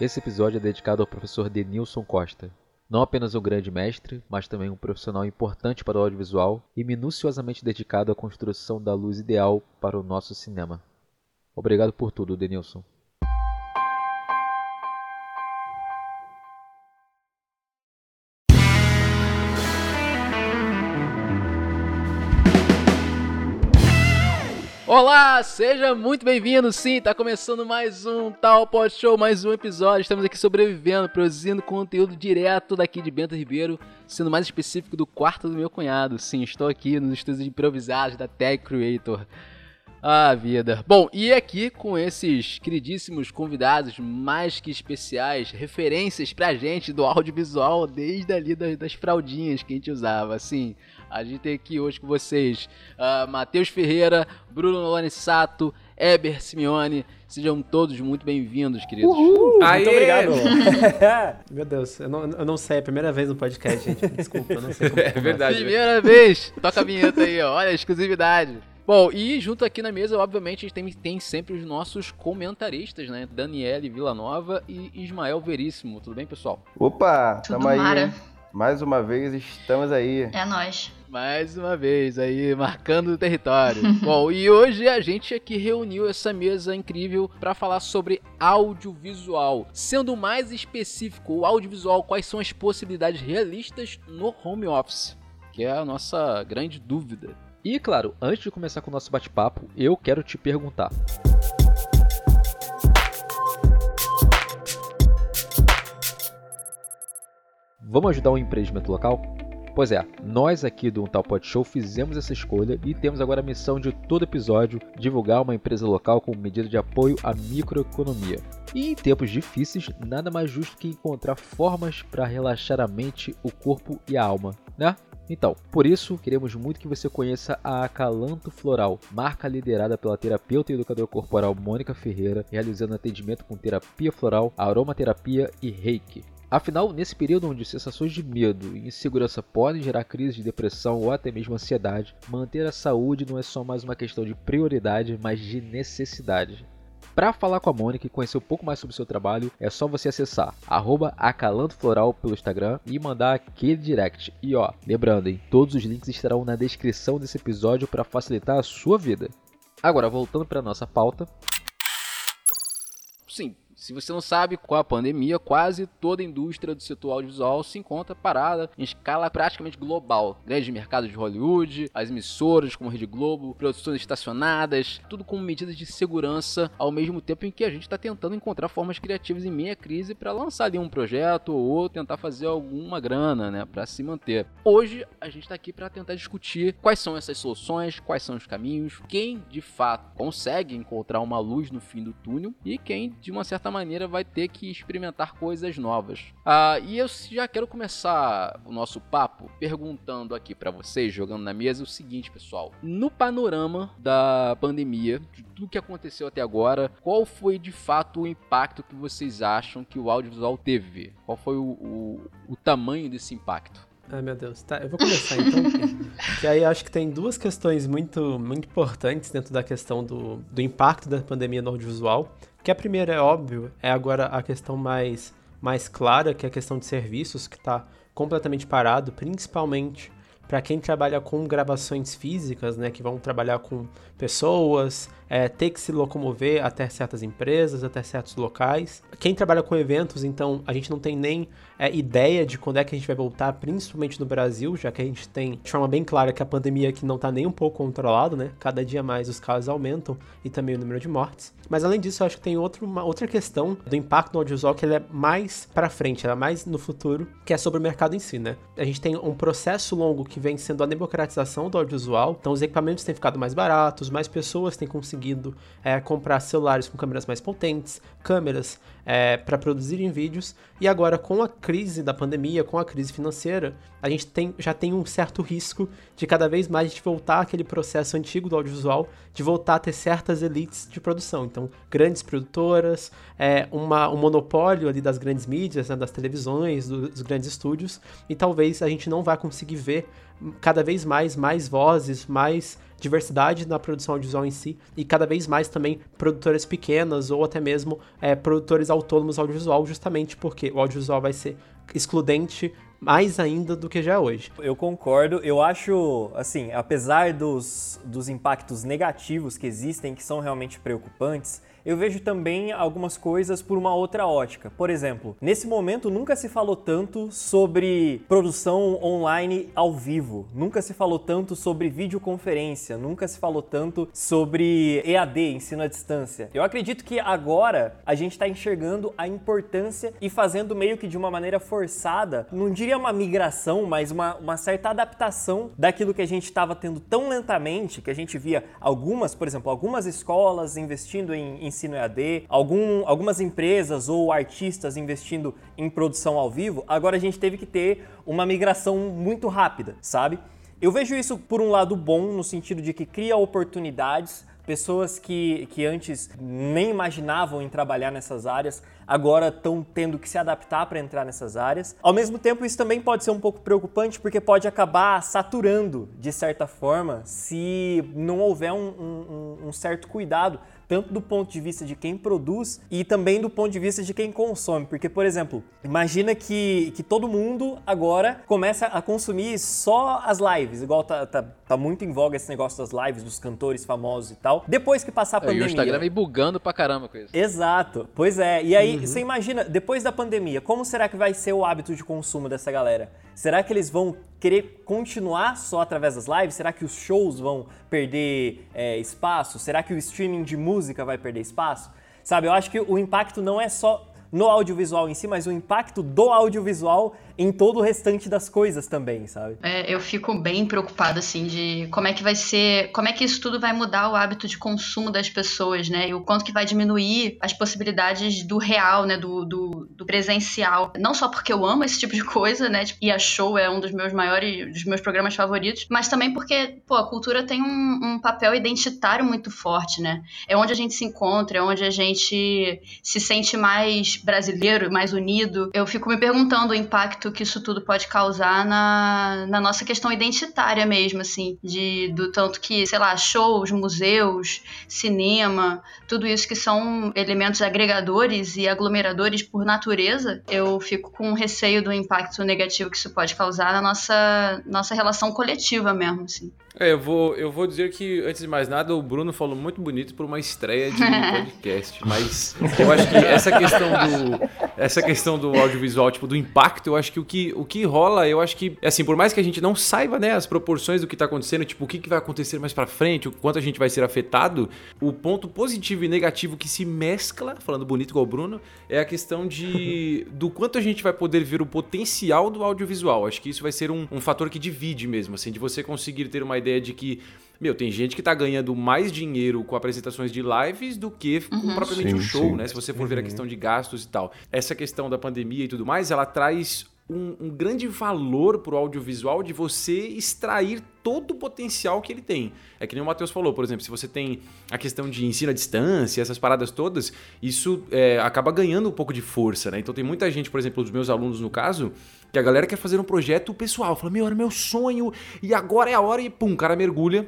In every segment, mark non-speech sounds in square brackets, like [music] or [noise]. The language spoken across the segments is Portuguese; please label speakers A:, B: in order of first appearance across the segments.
A: Esse episódio é dedicado ao professor Denilson Costa. Não apenas um grande mestre, mas também um profissional importante para o audiovisual e minuciosamente dedicado à construção da luz ideal para o nosso cinema. Obrigado por tudo, Denilson.
B: Olá, seja muito bem-vindo. Sim, tá começando mais um Tal Pod Show, mais um episódio. Estamos aqui sobrevivendo, produzindo conteúdo direto daqui de Bento Ribeiro, sendo mais específico do quarto do meu cunhado. Sim, estou aqui nos estúdios improvisados da Tech Creator. Ah, vida. Bom, e aqui com esses queridíssimos convidados mais que especiais, referências pra gente do audiovisual desde ali das, das fraldinhas que a gente usava, assim. A gente tem aqui hoje com vocês uh, Matheus Ferreira, Bruno Nolani Sato, Eber Simeone. Sejam todos muito bem-vindos, queridos.
C: Uhul, muito obrigado. [laughs] Meu Deus, eu não, eu não sei, é a primeira vez no podcast, gente. Desculpa, eu não sei [laughs] como.
B: É verdade. Primeira vez. Toca a vinheta aí, ó. Olha a exclusividade. Bom, e junto aqui na mesa, obviamente, a gente tem, tem sempre os nossos comentaristas, né? Daniele Villanova e Ismael Veríssimo. Tudo bem, pessoal?
D: Opa, Tudo tamo mara. aí. Mais uma vez estamos aí.
E: É nós.
B: Mais uma vez aí, marcando o território. [laughs] Bom, e hoje a gente aqui reuniu essa mesa incrível para falar sobre audiovisual. Sendo mais específico, o audiovisual, quais são as possibilidades realistas no home office? Que é a nossa grande dúvida.
A: E claro, antes de começar com o nosso bate-papo, eu quero te perguntar. Vamos ajudar o empreendimento local? Pois é, nós aqui do Um Tal Pod Show fizemos essa escolha e temos agora a missão de todo episódio divulgar uma empresa local como medida de apoio à microeconomia. E em tempos difíceis, nada mais justo que encontrar formas para relaxar a mente, o corpo e a alma, né? Então, por isso, queremos muito que você conheça a Acalanto Floral, marca liderada pela terapeuta e educadora corporal Mônica Ferreira, realizando atendimento com terapia floral, aromaterapia e reiki. Afinal, nesse período onde sensações de medo e insegurança podem gerar crises de depressão ou até mesmo ansiedade, manter a saúde não é só mais uma questão de prioridade, mas de necessidade. Para falar com a Mônica e conhecer um pouco mais sobre o seu trabalho, é só você acessar @acalantofloral pelo Instagram e mandar aquele direct. E ó, lembrando, hein, todos os links estarão na descrição desse episódio para facilitar a sua vida. Agora, voltando para nossa pauta.
B: Se você não sabe, com a pandemia, quase toda a indústria do setor audiovisual se encontra parada em escala praticamente global. Grande mercado de Hollywood, as emissoras como Rede Globo, produções estacionadas, tudo com medidas de segurança, ao mesmo tempo em que a gente está tentando encontrar formas criativas em meia crise para lançar ali um projeto ou tentar fazer alguma grana, né, para se manter. Hoje a gente está aqui para tentar discutir quais são essas soluções, quais são os caminhos, quem de fato consegue encontrar uma luz no fim do túnel e quem de uma certa maneira vai ter que experimentar coisas novas. Ah, e eu já quero começar o nosso papo perguntando aqui para vocês, jogando na mesa, o seguinte, pessoal. No panorama da pandemia, de tudo que aconteceu até agora, qual foi de fato o impacto que vocês acham que o audiovisual teve? Qual foi o, o, o tamanho desse impacto?
C: Ai, meu Deus. Tá, eu vou começar então. [laughs] que aí acho que tem duas questões muito, muito importantes dentro da questão do, do impacto da pandemia no audiovisual. Que a primeira é óbvio, é agora a questão mais, mais clara, que é a questão de serviços, que está completamente parado, principalmente para quem trabalha com gravações físicas, né, que vão trabalhar com pessoas, é, ter que se locomover até certas empresas, até certos locais. Quem trabalha com eventos, então, a gente não tem nem é, ideia de quando é que a gente vai voltar, principalmente no Brasil, já que a gente tem de forma bem clara que a pandemia aqui não está nem um pouco controlada, né? Cada dia mais os casos aumentam e também o número de mortes. Mas além disso, eu acho que tem outro, uma outra questão do impacto no audiovisual que ele é mais para frente, ela é mais no futuro, que é sobre o mercado em si, né? A gente tem um processo longo que vem sendo a democratização do audiovisual, então os equipamentos têm ficado mais baratos, mais pessoas têm conseguido conseguindo é, comprar celulares com câmeras mais potentes, câmeras é, para produzirem vídeos. E agora, com a crise da pandemia, com a crise financeira, a gente tem, já tem um certo risco de cada vez mais a gente voltar àquele processo antigo do audiovisual, de voltar a ter certas elites de produção. Então, grandes produtoras, é, uma, um monopólio ali das grandes mídias, né, das televisões, dos grandes estúdios, e talvez a gente não vá conseguir ver cada vez mais mais vozes, mais diversidade na produção audiovisual em si e cada vez mais também produtoras pequenas ou até mesmo é, produtores autônomos audiovisual, justamente porque o audiovisual vai ser excludente mais ainda do que já é hoje.
E: Eu concordo, eu acho, assim, apesar dos, dos impactos negativos que existem, que são realmente preocupantes, eu vejo também algumas coisas por uma outra ótica. Por exemplo, nesse momento nunca se falou tanto sobre produção online ao vivo, nunca se falou tanto sobre videoconferência, nunca se falou tanto sobre EAD, ensino à distância. Eu acredito que agora a gente está enxergando a importância e fazendo meio que de uma maneira forçada, não diria uma migração, mas uma, uma certa adaptação daquilo que a gente estava tendo tão lentamente, que a gente via algumas, por exemplo, algumas escolas investindo em, em ensino EAD, algum, algumas empresas ou artistas investindo em produção ao vivo, agora a gente teve que ter uma migração muito rápida, sabe? Eu vejo isso por um lado bom, no sentido de que cria oportunidades, pessoas que, que antes nem imaginavam em trabalhar nessas áreas, agora estão tendo que se adaptar para entrar nessas áreas. Ao mesmo tempo, isso também pode ser um pouco preocupante, porque pode acabar saturando, de certa forma, se não houver um, um, um certo cuidado tanto do ponto de vista de quem produz e também do ponto de vista de quem consome. Porque, por exemplo, imagina que, que todo mundo agora começa a consumir só as lives, igual tá, tá, tá muito em voga esse negócio das lives dos cantores famosos e tal. Depois que passar a pandemia. É, e o
B: Instagram vem bugando pra caramba com isso.
E: Exato, pois é. E aí, uhum. você imagina, depois da pandemia, como será que vai ser o hábito de consumo dessa galera? Será que eles vão querer continuar só através das lives? Será que os shows vão perder é, espaço? Será que o streaming de música vai perder espaço? Sabe, eu acho que o impacto não é só no audiovisual em si, mas o impacto do audiovisual em todo o restante das coisas também, sabe?
F: É, eu fico bem preocupada, assim, de como é que vai ser, como é que isso tudo vai mudar o hábito de consumo das pessoas, né? E o quanto que vai diminuir as possibilidades do real, né? Do, do, do presencial. Não só porque eu amo esse tipo de coisa, né? Tipo, e a show é um dos meus maiores, dos meus programas favoritos, mas também porque, pô, a cultura tem um, um papel identitário muito forte, né? É onde a gente se encontra, é onde a gente se sente mais brasileiro, mais unido. Eu fico me perguntando o impacto que isso tudo pode causar na, na nossa questão identitária mesmo, assim, de, do tanto que, sei lá, shows, museus, cinema, tudo isso que são elementos agregadores e aglomeradores por natureza, eu fico com receio do impacto negativo que isso pode causar na nossa, nossa relação coletiva mesmo, assim.
G: É, eu vou, eu vou dizer que, antes de mais nada, o Bruno falou muito bonito por uma estreia de [laughs] podcast. mas eu acho que essa questão do. Essa questão do audiovisual, tipo, do impacto, eu acho que o que, o que rola, eu acho que, assim, por mais que a gente não saiba, né, as proporções do que tá acontecendo, tipo, o que, que vai acontecer mais pra frente, o quanto a gente vai ser afetado, o ponto positivo e negativo que se mescla, falando bonito igual o Bruno, é a questão de [laughs] do quanto a gente vai poder ver o potencial do audiovisual. Acho que isso vai ser um, um fator que divide mesmo, assim, de você conseguir ter uma ideia de que meu, tem gente que tá ganhando mais dinheiro com apresentações de lives do que uhum. com propriamente sim, um show, sim. né? Se você for uhum. ver a uhum. questão de gastos e tal. Essa questão da pandemia e tudo mais, ela traz um, um grande valor pro audiovisual de você extrair todo o potencial que ele tem. É que nem o Matheus falou, por exemplo, se você tem a questão de ensino à distância, essas paradas todas, isso é, acaba ganhando um pouco de força, né? Então tem muita gente, por exemplo, os meus alunos no caso, que a galera quer fazer um projeto pessoal, fala, meu, era meu sonho, e agora é a hora, e pum, o cara mergulha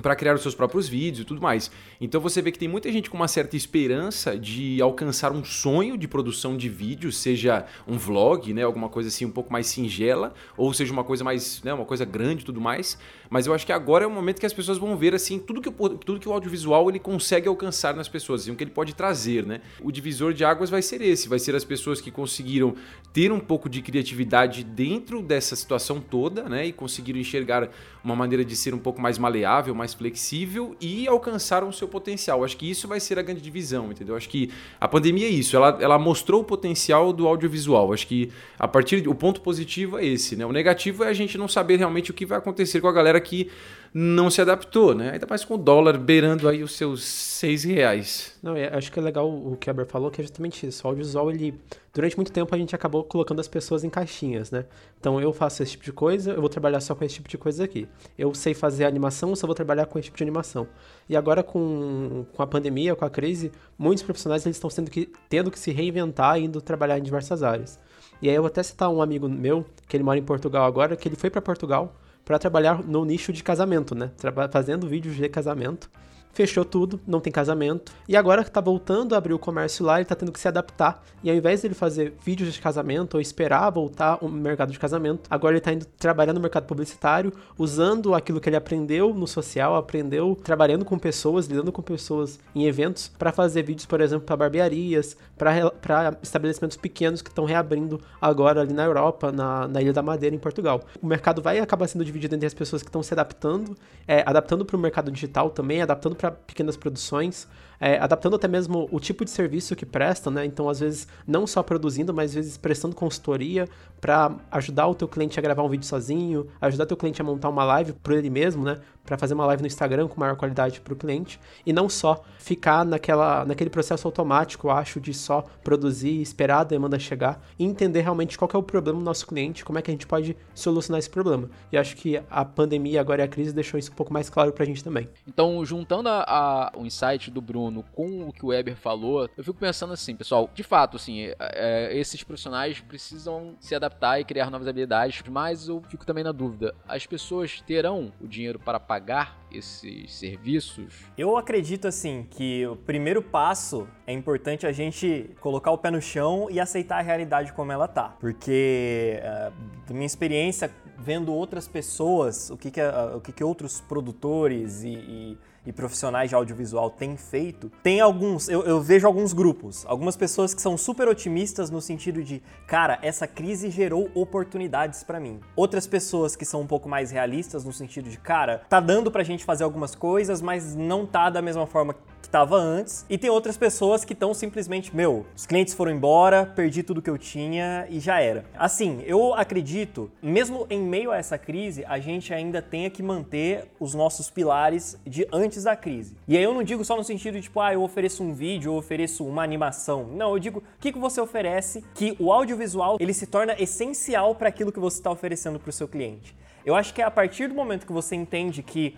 G: para criar os seus próprios vídeos e tudo mais. Então você vê que tem muita gente com uma certa esperança de alcançar um sonho de produção de vídeo, seja um vlog, né, alguma coisa assim um pouco mais singela, ou seja uma coisa mais, né, uma coisa grande e tudo mais. Mas eu acho que agora é o momento que as pessoas vão ver assim tudo que o, tudo que o audiovisual ele consegue alcançar nas pessoas, assim, o que ele pode trazer, né? O divisor de águas vai ser esse, vai ser as pessoas que conseguiram ter um pouco de criatividade dentro dessa situação toda, né, e conseguiram enxergar uma maneira de ser um pouco mais maleável, mais flexível e alcançaram o seu potencial. Acho que isso vai ser a grande divisão, entendeu? Acho que a pandemia é isso, ela, ela mostrou o potencial do audiovisual. Acho que a partir o ponto positivo é esse, né? O negativo é a gente não saber realmente o que vai acontecer com a galera que não se adaptou, né? Ainda mais com o dólar beirando aí os seus seis reais.
C: Não, acho que é legal o que a Ber falou, que é justamente isso. O audiovisual, ele... Durante muito tempo a gente acabou colocando as pessoas em caixinhas, né? Então eu faço esse tipo de coisa, eu vou trabalhar só com esse tipo de coisa aqui. Eu sei fazer animação, só vou trabalhar com esse tipo de animação. E agora com, com a pandemia, com a crise, muitos profissionais eles estão sendo que, tendo que se reinventar e indo trabalhar em diversas áreas. E aí eu vou até citar um amigo meu, que ele mora em Portugal agora, que ele foi para Portugal para trabalhar no nicho de casamento, né? fazendo vídeos de casamento fechou tudo, não tem casamento. E agora que tá voltando a abrir o comércio lá, ele tá tendo que se adaptar. E ao invés dele fazer vídeos de casamento ou esperar voltar o mercado de casamento, agora ele tá indo trabalhar no mercado publicitário, usando aquilo que ele aprendeu no social, aprendeu trabalhando com pessoas, lidando com pessoas em eventos, para fazer vídeos, por exemplo, para barbearias, para estabelecimentos pequenos que estão reabrindo agora ali na Europa, na, na Ilha da Madeira, em Portugal. O mercado vai acabar sendo dividido entre as pessoas que estão se adaptando, é, adaptando para o mercado digital também, adaptando para pequenas produções, é, adaptando até mesmo o tipo de serviço que prestam, né? Então, às vezes, não só produzindo, mas às vezes prestando consultoria para ajudar o teu cliente a gravar um vídeo sozinho, ajudar o teu cliente a montar uma live por ele mesmo, né? Para fazer uma live no Instagram com maior qualidade para o cliente e não só ficar naquela, naquele processo automático, eu acho, de só produzir, esperar a demanda chegar e entender realmente qual é o problema do nosso cliente, como é que a gente pode solucionar esse problema. E acho que a pandemia agora e a crise deixou isso um pouco mais claro para a gente também.
B: Então, juntando a, a, o insight do Bruno com o que o Weber falou, eu fico pensando assim, pessoal, de fato, assim, é, é, esses profissionais precisam se adaptar e criar novas habilidades, mas eu fico também na dúvida, as pessoas terão o dinheiro para pagar esses serviços?
E: Eu acredito assim que o primeiro passo é importante a gente colocar o pé no chão e aceitar a realidade como ela tá, porque uh, da minha experiência vendo outras pessoas, o que que, uh, o que, que outros produtores e, e e profissionais de audiovisual têm feito, tem alguns, eu, eu, vejo alguns grupos, algumas pessoas que são super otimistas no sentido de, cara, essa crise gerou oportunidades para mim. Outras pessoas que são um pouco mais realistas no sentido de, cara, tá dando pra gente fazer algumas coisas, mas não tá da mesma forma que estava antes. E tem outras pessoas que estão simplesmente, meu, os clientes foram embora, perdi tudo que eu tinha e já era. Assim, eu acredito, mesmo em meio a essa crise, a gente ainda tenha que manter os nossos pilares de antes da crise. E aí eu não digo só no sentido de, tipo, ah, eu ofereço um vídeo, eu ofereço uma animação. Não, eu digo, o que, que você oferece que o audiovisual ele se torna essencial para aquilo que você está oferecendo para o seu cliente. Eu acho que é a partir do momento que você entende que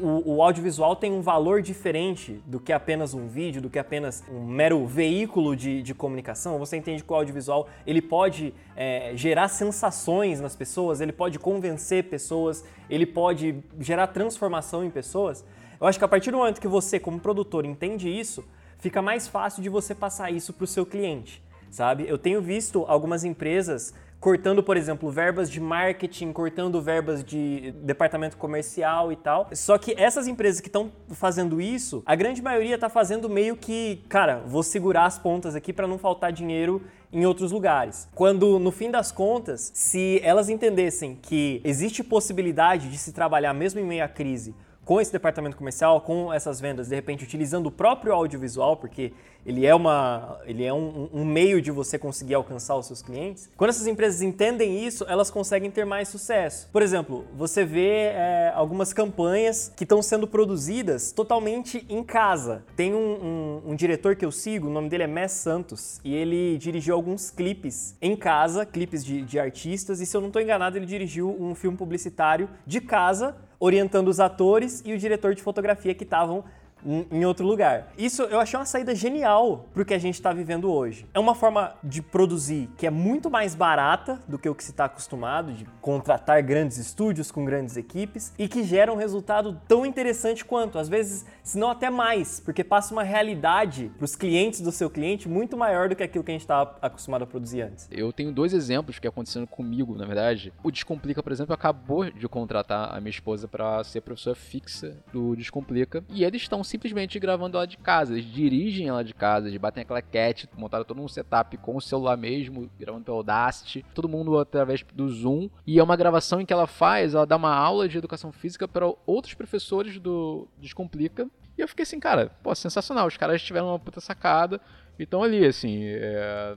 E: o, o, audiovisual tem um valor diferente do que apenas um vídeo, do que apenas um mero veículo de, de comunicação. Você entende que o audiovisual ele pode é, gerar sensações nas pessoas, ele pode convencer pessoas, ele pode gerar transformação em pessoas. Eu acho que a partir do momento que você, como produtor, entende isso, fica mais fácil de você passar isso para o seu cliente, sabe? Eu tenho visto algumas empresas cortando, por exemplo, verbas de marketing, cortando verbas de departamento comercial e tal. Só que essas empresas que estão fazendo isso, a grande maioria está fazendo meio que, cara, vou segurar as pontas aqui para não faltar dinheiro em outros lugares. Quando, no fim das contas, se elas entendessem que existe possibilidade de se trabalhar mesmo em meio à crise com esse departamento comercial, com essas vendas, de repente utilizando o próprio audiovisual, porque ele é, uma, ele é um, um, meio de você conseguir alcançar os seus clientes. Quando essas empresas entendem isso, elas conseguem ter mais sucesso. Por exemplo, você vê é, algumas campanhas que estão sendo produzidas totalmente em casa. Tem um, um, um, diretor que eu sigo, o nome dele é Mess Santos, e ele dirigiu alguns clipes em casa, clipes de, de artistas, e se eu não estou enganado, ele dirigiu um filme publicitário de casa, orientando os atores e o diretor de fotografia que estavam em outro lugar. Isso eu achei uma saída genial pro que a gente está vivendo hoje. É uma forma de produzir que é muito mais barata do que o que se está acostumado, de contratar grandes estúdios com grandes equipes e que gera um resultado tão interessante quanto, às vezes, se não até mais, porque passa uma realidade para os clientes do seu cliente muito maior do que aquilo que a gente estava acostumado a produzir antes.
B: Eu tenho dois exemplos que acontecendo comigo, na verdade. O Descomplica, por exemplo, acabou de contratar a minha esposa para ser professora fixa do Descomplica e eles estão simplesmente gravando ela de casa. Eles dirigem ela de casa, eles batem aquela cat, montaram todo um setup com o celular mesmo, gravando pelo Audacity, todo mundo através do Zoom. E é uma gravação em que ela faz, ela dá uma aula de educação física para outros professores do Descomplica. E eu fiquei assim, cara, pô, sensacional. Os caras tiveram uma puta sacada e estão ali, assim, é,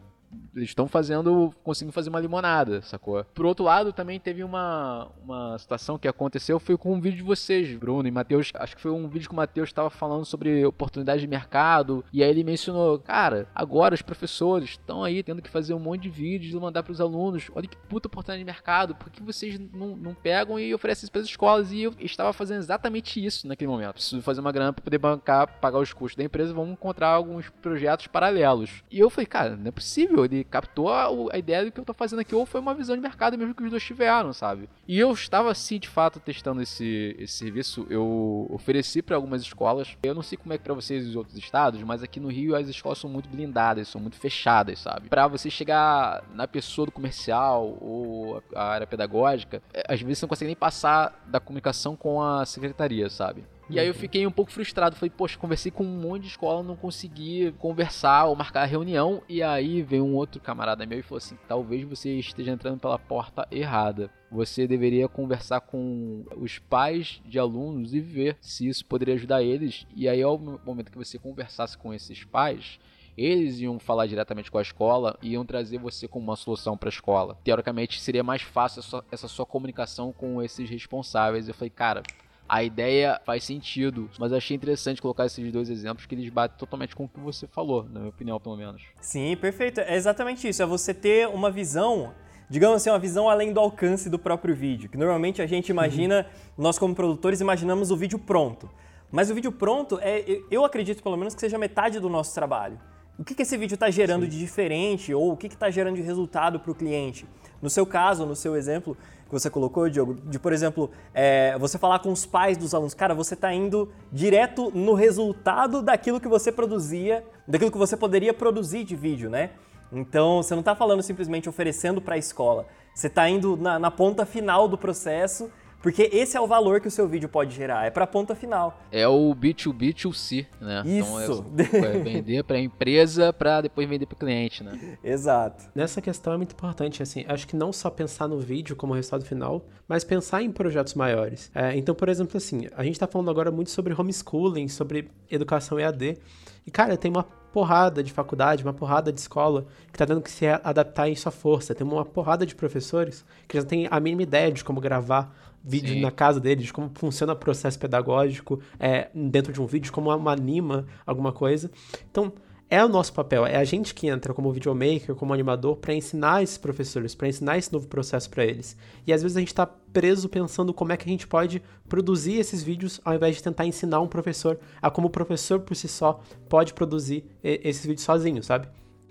B: eles estão fazendo, conseguindo fazer uma limonada, sacou? Por outro lado, também teve uma, uma situação que aconteceu, foi com um vídeo de vocês, Bruno e Matheus. Acho que foi um vídeo que o Matheus estava falando sobre oportunidade de mercado. E aí ele mencionou, cara, agora os professores estão aí tendo que fazer um monte de vídeos e mandar para os alunos. Olha que puta oportunidade de mercado, por que vocês não, não pegam e oferecem isso para as escolas? E eu estava fazendo exatamente isso naquele momento. Preciso fazer uma grana para poder bancar, pagar os custos da empresa, vamos encontrar alguns projetos paralelos. E eu falei, cara, não é possível incrível. Ele captou a, a, ideia do que eu tô fazendo aqui, ou foi uma visão de mercado mesmo que os dois tiveram, sabe? E eu estava, sim, de fato, testando esse, esse serviço. Eu ofereci para algumas escolas. Eu não sei como é que pra vocês os outros estados, mas aqui no Rio as escolas são muito blindadas, são muito fechadas, sabe? Para você chegar na pessoa do comercial ou a área pedagógica, é, às vezes você não consegue nem passar da comunicação com a secretaria, sabe? E aí eu uhum. fiquei um pouco frustrado. Falei, poxa, conversei com um monte de escola, não consegui conversar ou marcar a reunião. E aí veio um outro camarada meu e falou assim: talvez você esteja entrando pela porta errada. Você deveria conversar com os pais de alunos e ver se isso poderia ajudar eles. E aí, ao momento que você conversasse com esses pais, eles iam falar diretamente com a escola e iam trazer você como uma solução para a escola. Teoricamente, seria mais fácil essa, essa sua comunicação com esses responsáveis. Eu falei, cara, a ideia faz sentido, mas achei interessante colocar esses dois exemplos que eles batem totalmente com o que você falou, na minha opinião, pelo menos.
E: Sim, perfeito. É exatamente isso. É você ter uma visão digamos assim, uma visão além do alcance do próprio vídeo. Que normalmente a gente imagina, uhum. nós como produtores imaginamos o vídeo pronto. Mas o vídeo pronto, é, eu acredito pelo menos que seja metade do nosso trabalho. O que, que esse vídeo está gerando Sim. de diferente ou o que está gerando de resultado para o cliente? No seu caso, no seu exemplo, que você colocou, Diogo, de, por exemplo, é, você falar com os pais dos alunos, cara, você está indo direto no resultado daquilo que você produzia, daquilo que você poderia produzir de vídeo, né? Então, você não está falando simplesmente oferecendo para a escola, você está indo na, na ponta final do processo porque esse é o valor que o seu vídeo pode gerar, é para a ponta final.
B: É o B2B2C, né?
E: Isso.
B: Então é, é vender para empresa para depois vender para cliente, né? [laughs]
E: Exato.
C: Nessa questão é muito importante, assim, acho que não só pensar no vídeo como resultado final, mas pensar em projetos maiores. É, então, por exemplo, assim, a gente está falando agora muito sobre homeschooling, sobre educação EAD. E, cara, tem uma porrada de faculdade, uma porrada de escola que está tendo que se adaptar em sua força. Tem uma porrada de professores que já tem a mínima ideia de como gravar vídeo Sim. na casa deles, de como funciona o processo pedagógico é, dentro de um vídeo, como anima alguma coisa. Então, é o nosso papel, é a gente que entra como videomaker, como animador, para ensinar esses professores, para ensinar esse novo processo para eles. E às vezes a gente está preso pensando como é que a gente pode produzir esses vídeos ao invés de tentar ensinar um professor a como o professor por si só pode produzir esses vídeos sozinho, sabe?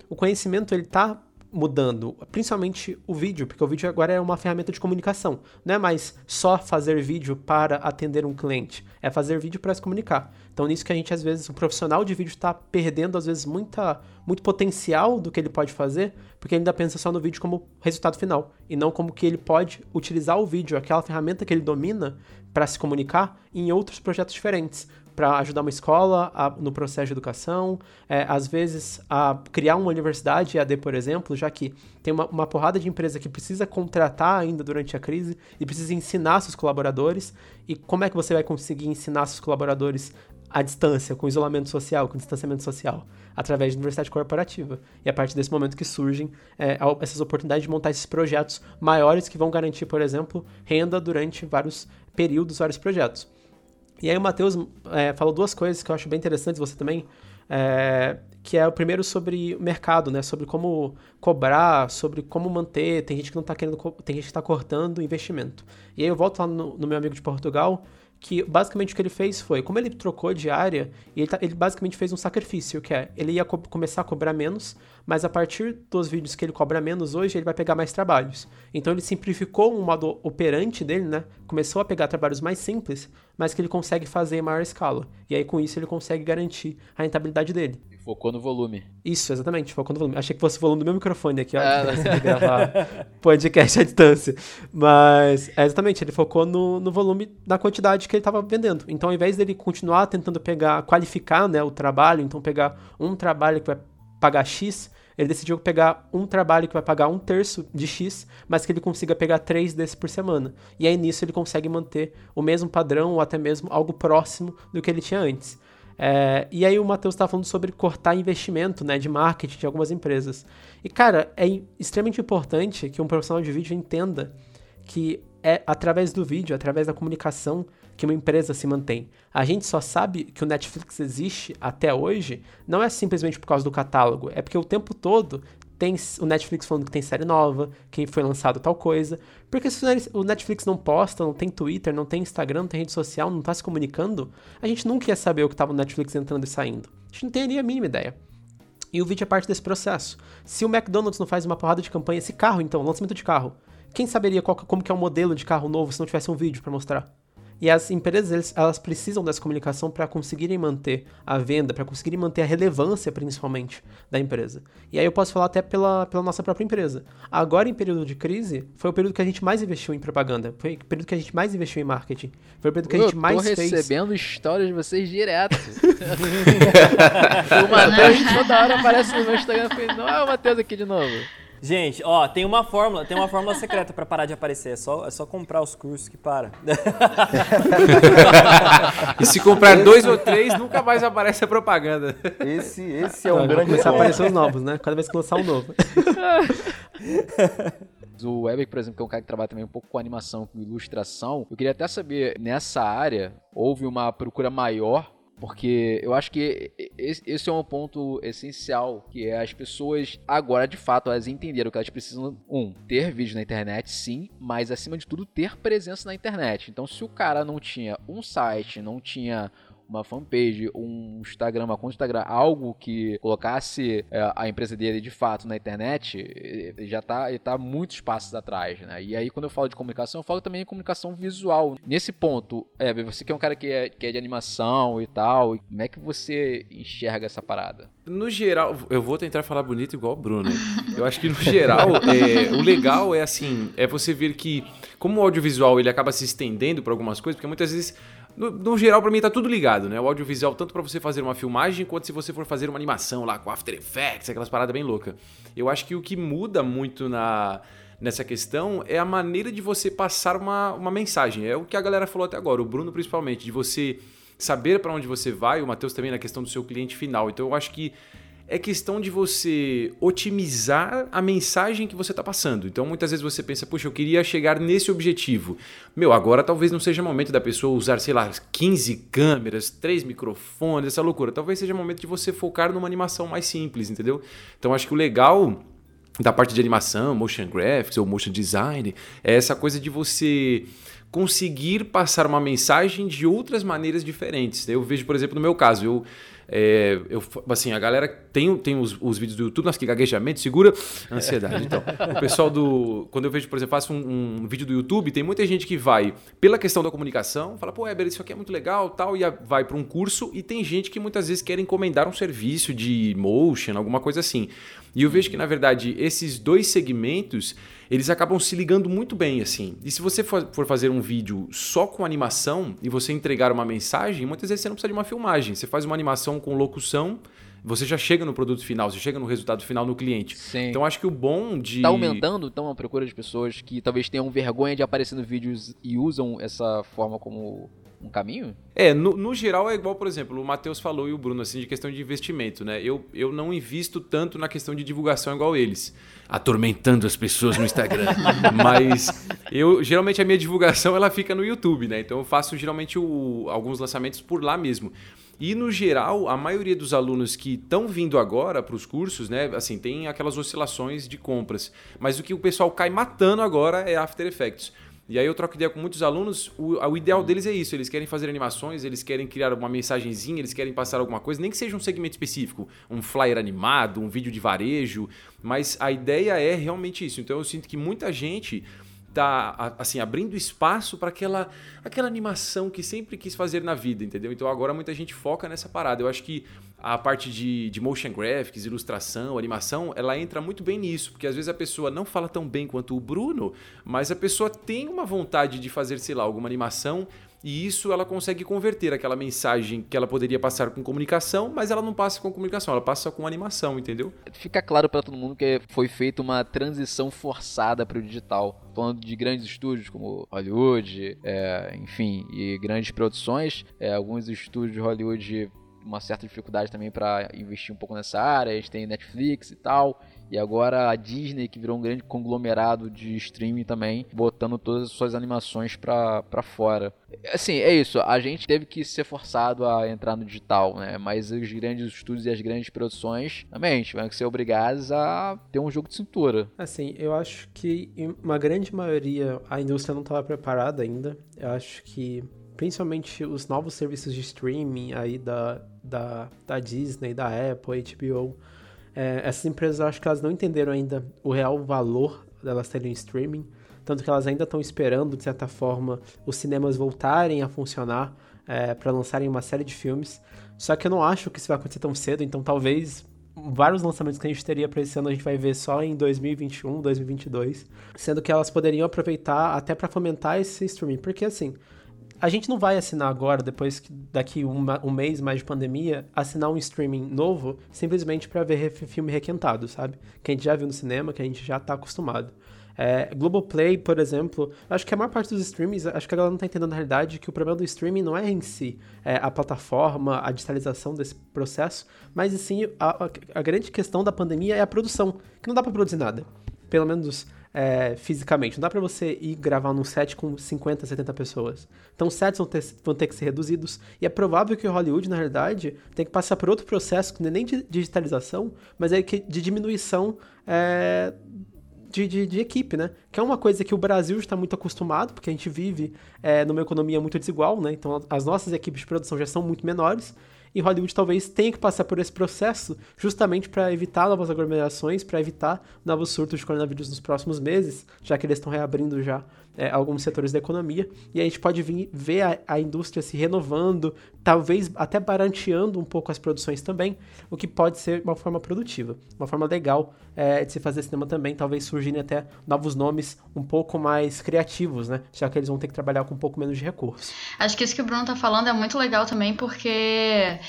C: O conhecimento ele tá mudando, principalmente o vídeo, porque o vídeo agora é uma ferramenta de comunicação. Não é mais só fazer vídeo para atender um cliente, é fazer vídeo para se comunicar. Então, nisso que a gente, às vezes, o profissional de vídeo está perdendo, às vezes, muita, muito potencial do que ele pode fazer, porque ele ainda pensa só no vídeo como resultado final, e não como que ele pode utilizar o vídeo, aquela ferramenta que ele domina, para se comunicar em outros projetos diferentes para ajudar uma escola a, no processo de educação, é, às vezes a criar uma universidade AD, por exemplo, já que tem uma, uma porrada de empresa que precisa contratar ainda durante a crise e precisa ensinar seus colaboradores. E como é que você vai conseguir ensinar seus colaboradores à distância, com isolamento social, com distanciamento social? Através de universidade corporativa. E é a partir desse momento que surgem é, essas oportunidades de montar esses projetos maiores que vão garantir, por exemplo, renda durante vários períodos, vários projetos. E aí o Matheus é, falou duas coisas que eu acho bem interessantes, você também, é, que é o primeiro sobre o mercado, né? Sobre como cobrar, sobre como manter. Tem gente que não está querendo, tem gente que está cortando investimento. E aí eu volto lá no, no meu amigo de Portugal, que basicamente o que ele fez foi, como ele trocou de área, ele, tá, ele basicamente fez um sacrifício, que é, ele ia co começar a cobrar menos, mas a partir dos vídeos que ele cobra menos hoje, ele vai pegar mais trabalhos. Então ele simplificou um modo operante dele, né? Começou a pegar trabalhos mais simples, mas que ele consegue fazer em maior escala. E aí com isso ele consegue garantir a rentabilidade dele.
B: Focou no volume.
C: Isso, exatamente, focou no volume. Achei que fosse o volume do meu microfone aqui, ó, é. gravar [laughs] podcast à distância. Mas, é, exatamente, ele focou no, no volume, na quantidade que ele estava vendendo. Então, ao invés dele continuar tentando pegar, qualificar né, o trabalho, então pegar um trabalho que vai pagar X, ele decidiu pegar um trabalho que vai pagar um terço de X, mas que ele consiga pegar três desses por semana. E aí nisso ele consegue manter o mesmo padrão ou até mesmo algo próximo do que ele tinha antes. É, e aí o Matheus estava falando sobre cortar investimento né, de marketing de algumas empresas. E cara, é extremamente importante que um profissional de vídeo entenda que é através do vídeo, através da comunicação, que uma empresa se mantém. A gente só sabe que o Netflix existe até hoje não é simplesmente por causa do catálogo, é porque o tempo todo tem o Netflix falando que tem série nova, que foi lançado tal coisa. Porque se o Netflix não posta, não tem Twitter, não tem Instagram, não tem rede social, não tá se comunicando, a gente nunca ia saber o que tava no Netflix entrando e saindo. A gente não teria a mínima ideia. E o vídeo é parte desse processo. Se o McDonald's não faz uma porrada de campanha, esse carro, então, lançamento de carro, quem saberia qual, como que é o modelo de carro novo se não tivesse um vídeo para mostrar? E as empresas, elas precisam dessa comunicação para conseguirem manter a venda, para conseguirem manter a relevância, principalmente, da empresa. E aí eu posso falar até pela, pela nossa própria empresa. Agora, em período de crise, foi o período que a gente mais investiu em propaganda. Foi o período que a gente mais investiu em marketing. Foi o período que a gente mais fez...
B: Eu tô recebendo histórias de vocês direto. [laughs] o Matheus toda hora aparece no meu Instagram e fala, não é o Matheus aqui de novo.
E: Gente, ó, tem uma fórmula, tem uma fórmula secreta para parar de aparecer. É só, é só comprar os cursos que para. [laughs]
G: e se comprar dois ou três, nunca mais aparece a propaganda.
D: Esse, esse é um grande.
C: Começar a aparecer os novos, né? Cada vez que lançar um novo. [laughs]
B: O Weber, por exemplo, que é um cara que trabalha também um pouco com animação, com ilustração, eu queria até saber, nessa área, houve uma procura maior porque eu acho que esse é um ponto essencial, que é as pessoas agora de fato elas entenderam que elas precisam um ter vídeo na internet, sim, mas acima de tudo ter presença na internet. Então, se o cara não tinha um site, não tinha uma fanpage, um Instagram, uma conta Instagram, algo que colocasse é, a empresa dele de fato na internet, já está ele tá muitos passos atrás, né? E aí quando eu falo de comunicação, eu falo também de comunicação visual. Nesse ponto, é, você que é um cara que é, que é de animação e tal, como é que você enxerga essa parada?
G: No geral, eu vou tentar falar bonito igual o Bruno. Eu acho que no geral, [laughs] é, o legal é assim, é você ver que como o audiovisual ele acaba se estendendo para algumas coisas, porque muitas vezes no, no geral, para mim, tá tudo ligado, né? O audiovisual, tanto para você fazer uma filmagem, quanto se você for fazer uma animação lá com After Effects, aquelas paradas bem loucas. Eu acho que o que muda muito na, nessa questão é a maneira de você passar uma, uma mensagem. É o que a galera falou até agora, o Bruno principalmente, de você saber para onde você vai, o Matheus também na questão do seu cliente final. Então eu acho que é questão de você otimizar a mensagem que você está passando. Então, muitas vezes você pensa, puxa, eu queria chegar nesse objetivo. Meu, agora talvez não seja momento da pessoa usar, sei lá, 15 câmeras, 3 microfones, essa loucura. Talvez seja momento de você focar numa animação mais simples, entendeu? Então, acho que o legal da parte de animação, motion graphics ou motion design, é essa coisa de você conseguir passar uma mensagem de outras maneiras diferentes. Eu vejo, por exemplo, no meu caso, eu é, eu, assim, a galera tem, tem os, os vídeos do YouTube, nossa, que gaguejamento, segura ansiedade. Então, o pessoal do. Quando eu vejo, por exemplo, faço um, um, vídeo do YouTube, tem muita gente que vai pela questão da comunicação, fala, pô, Eber, isso aqui é muito legal, tal, e vai para um curso, e tem gente que muitas vezes quer encomendar um serviço de motion, alguma coisa assim. E eu vejo que, na verdade, esses dois segmentos eles acabam se ligando muito bem, assim. E se você for, fazer um vídeo só com animação e você entregar uma mensagem, muitas vezes você não precisa de uma filmagem. Você faz uma animação com locução, você já chega no produto final, você chega no resultado final no cliente. Sim. Então acho que o bom de.
B: Tá aumentando então a procura de pessoas que talvez tenham vergonha de aparecer nos vídeos e usam essa forma como um caminho?
G: É, no, no, geral é igual, por exemplo, o Matheus falou e o Bruno, assim, de questão de investimento, né? Eu, eu não invisto tanto na questão de divulgação igual eles, atormentando as pessoas no Instagram. [laughs] Mas eu, geralmente, a minha divulgação, ela fica no YouTube, né? Então eu faço, geralmente, o, alguns lançamentos por lá mesmo. E no geral, a maioria dos alunos que estão vindo agora para os cursos, né, assim, tem aquelas oscilações de compras. Mas o que o pessoal cai matando agora é After Effects. E aí eu troco ideia com muitos alunos, o, o ideal deles é isso, eles querem fazer animações, eles querem criar uma mensagenzinha, eles querem passar alguma coisa, nem que seja um segmento específico, um flyer animado, um vídeo de varejo, mas a ideia é realmente isso. Então eu sinto que muita gente tá assim abrindo espaço para aquela aquela animação que sempre quis fazer na vida, entendeu? Então agora muita gente foca nessa parada. Eu acho que a parte de, de motion graphics, ilustração, animação, ela entra muito bem nisso, porque às vezes a pessoa não fala tão bem quanto o Bruno, mas a pessoa tem uma vontade de fazer, sei lá, alguma animação e isso ela consegue converter aquela mensagem que ela poderia passar com comunicação, mas ela não passa com comunicação, ela passa com animação, entendeu?
B: Fica claro para todo mundo que foi feita uma transição forçada para o digital. Falando de grandes estúdios como Hollywood, é, enfim, e grandes produções, é, alguns estúdios de Hollywood uma certa dificuldade também para investir um pouco nessa área. A gente tem Netflix e tal. E agora a Disney, que virou um grande conglomerado de streaming também, botando todas as suas animações pra fora. Assim, é isso. A gente teve que ser forçado a entrar no digital, né? Mas os grandes estúdios e as grandes produções também tiveram que ser obrigados a ter um jogo de cintura.
C: Assim, eu acho que uma grande maioria a indústria não estava preparada ainda. Eu acho que principalmente os novos serviços de streaming aí da, da, da Disney, da Apple, HBO, É, essas empresas, eu acho que elas não entenderam ainda o real valor delas terem streaming, tanto que elas ainda estão esperando, de certa forma, os cinemas voltarem a funcionar é, para lançarem uma série de filmes. Só que eu não acho que isso vai acontecer tão cedo, então talvez vários lançamentos que a gente teria para esse ano a gente vai ver só em 2021, 2022, sendo que elas poderiam aproveitar até para fomentar esse streaming, porque assim, a gente não vai assinar agora, depois que daqui um, um mês mais de pandemia, assinar um streaming novo simplesmente para ver filme requentado, sabe? Que a gente já viu no cinema, que a gente já tá acostumado. É, Globoplay, por exemplo, acho que a maior parte dos streamings, acho que a galera não tá entendendo na realidade que o problema do streaming não é em si é a plataforma, a digitalização desse processo, mas sim a, a grande questão da pandemia é a produção, que não dá para produzir nada. Pelo menos é, fisicamente. Não dá para você ir gravar num set com 50, 70 pessoas. Então, sets vão ter, vão ter que ser reduzidos. E é provável que Hollywood, na realidade, tem que passar por outro processo, que não é nem de digitalização, mas é de diminuição é, de, de, de, equipe, né? Que é uma coisa que o Brasil está muito acostumado, porque a gente vive é, numa economia muito desigual, né? Então, as nossas equipes de produção já são muito menores e Hollywood talvez tenha que passar por esse processo justamente para evitar novas aglomerações, para evitar novos surtos de coronavírus nos próximos meses, já que eles estão reabrindo já é, alguns setores da economia, e a gente pode vir, ver a, a, indústria se renovando, talvez até barateando um pouco as produções também, o que pode ser uma forma produtiva, uma forma legal é, de se fazer cinema também, talvez surgirem até novos nomes um pouco mais criativos, né? Já que eles vão ter que trabalhar com um pouco menos de recursos.
F: Acho que isso que o Bruno tá falando é muito legal também, porque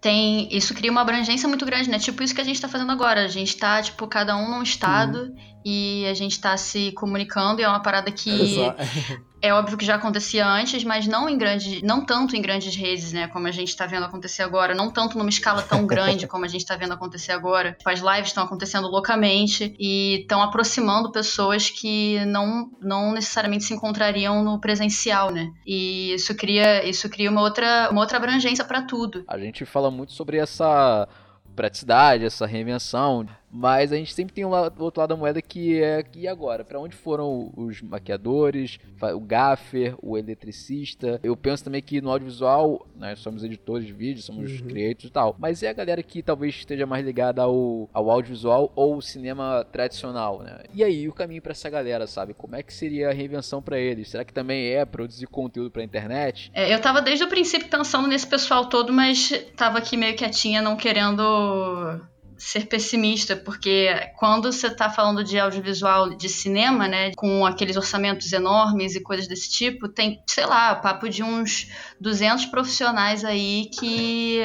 F: tem isso cria uma abrangência muito grande, né? Tipo isso que a gente tá fazendo agora. A gente tá, tipo, cada um num estado uhum. e a gente tá se comunicando e é uma parada que [laughs] é óbvio que já acontecia antes, mas não em grandes, não tanto em grandes redes, né, como a gente está vendo acontecer agora, não tanto numa escala tão [laughs] grande como a gente está vendo acontecer agora. As lives estão acontecendo loucamente e estão aproximando pessoas que não, não necessariamente se encontrariam no presencial, né? E isso cria, isso cria uma outra, uma outra abrangência para tudo.
B: A gente fala muito sobre essa praticidade, essa reinvenção mas a gente sempre tem o outro lado da moeda que é e agora? Para onde foram os maquiadores, o gaffer, o eletricista? Eu penso também que no audiovisual, nós somos editores de vídeo, somos uhum. creators e tal. Mas é a galera que talvez esteja mais ligada ao, ao audiovisual ou cinema tradicional, né? E aí, o caminho para essa galera, sabe? Como é que seria a reinvenção para eles? Será que também é produzir conteúdo pra internet?
F: É, eu tava desde o princípio pensando nesse pessoal todo, mas tava aqui meio quietinha, não querendo ser pessimista, porque quando você está falando de audiovisual, de cinema, né, com aqueles orçamentos enormes e coisas desse tipo, tem, sei lá, papo de uns 200 profissionais aí que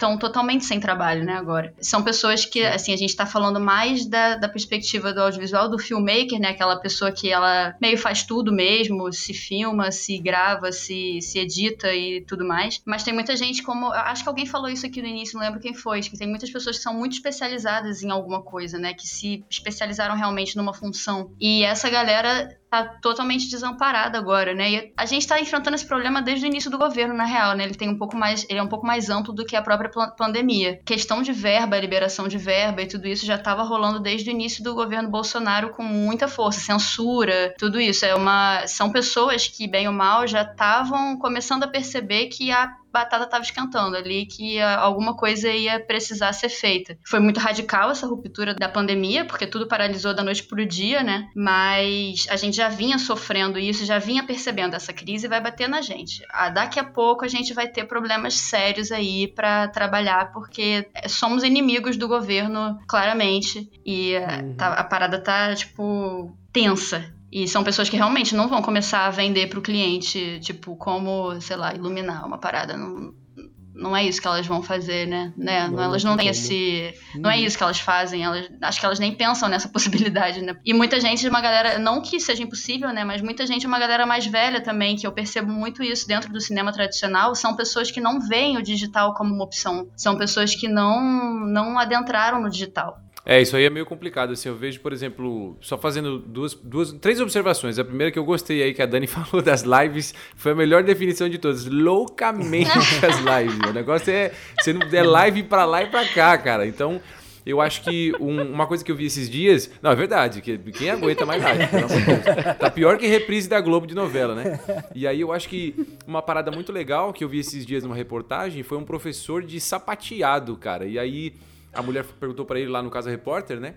F: estão totalmente sem trabalho, né, agora. São pessoas que, assim, a gente tá falando mais da, da perspectiva do audiovisual, do filmmaker, né, aquela pessoa que ela meio faz tudo mesmo, se filma, se grava, se, se edita e tudo mais. Mas tem muita gente como, acho que alguém falou isso aqui no início, não lembro quem foi, que tem muitas pessoas que são muito especializadas em alguma coisa, né, que se especializaram realmente numa função. E essa galera tá totalmente desamparada agora, né? E a gente está enfrentando esse problema desde o início do governo, na real, né? Ele tem um pouco mais, ele é um pouco mais amplo do que a própria pandemia. Questão de verba, liberação de verba e tudo isso já estava rolando desde o início do governo Bolsonaro com muita força, censura, tudo isso é uma são pessoas que bem ou mal já estavam começando a perceber que a batata estava esquentando ali, que alguma coisa ia precisar ser feita. Foi muito radical essa ruptura da pandemia, porque tudo paralisou da noite para o dia, né? Mas a gente já vinha sofrendo isso, já vinha percebendo essa crise vai bater na gente. Ah, daqui a pouco a gente vai ter problemas sérios aí para trabalhar, porque somos inimigos do governo, claramente. E uhum. tá, a parada tá, tipo, tensa. E são pessoas que realmente não vão começar a vender para o cliente, tipo, como, sei lá, iluminar uma parada. Não, não é isso que elas vão fazer, né? né? Não, elas não têm esse. Não é isso que elas fazem. Elas, acho que elas nem pensam nessa [laughs] possibilidade, né? E muita gente, uma galera, não que seja impossível, né? Mas muita gente, uma galera mais velha também, que eu percebo muito isso dentro do cinema tradicional, são pessoas que não veem o digital como uma opção. São pessoas que não, não adentraram no digital.
G: É, isso aí é meio complicado. Assim, eu vejo, por exemplo, só fazendo duas, duas, três observações. A primeira que eu gostei aí, que a Dani [laughs] falou das lives, foi a melhor definição de todas. Loucamente [laughs] as lives. O negócio é, você não é live pra lá e pra cá, cara. Então, eu acho que um, uma coisa que eu vi esses dias. Não, é verdade, que quem aguenta mais live? Tá pior que reprise da Globo de novela, né? E aí eu acho que uma parada muito legal que eu vi esses dias numa reportagem foi um professor de sapateado, cara. E aí a mulher perguntou para ele lá no Casa Repórter, né?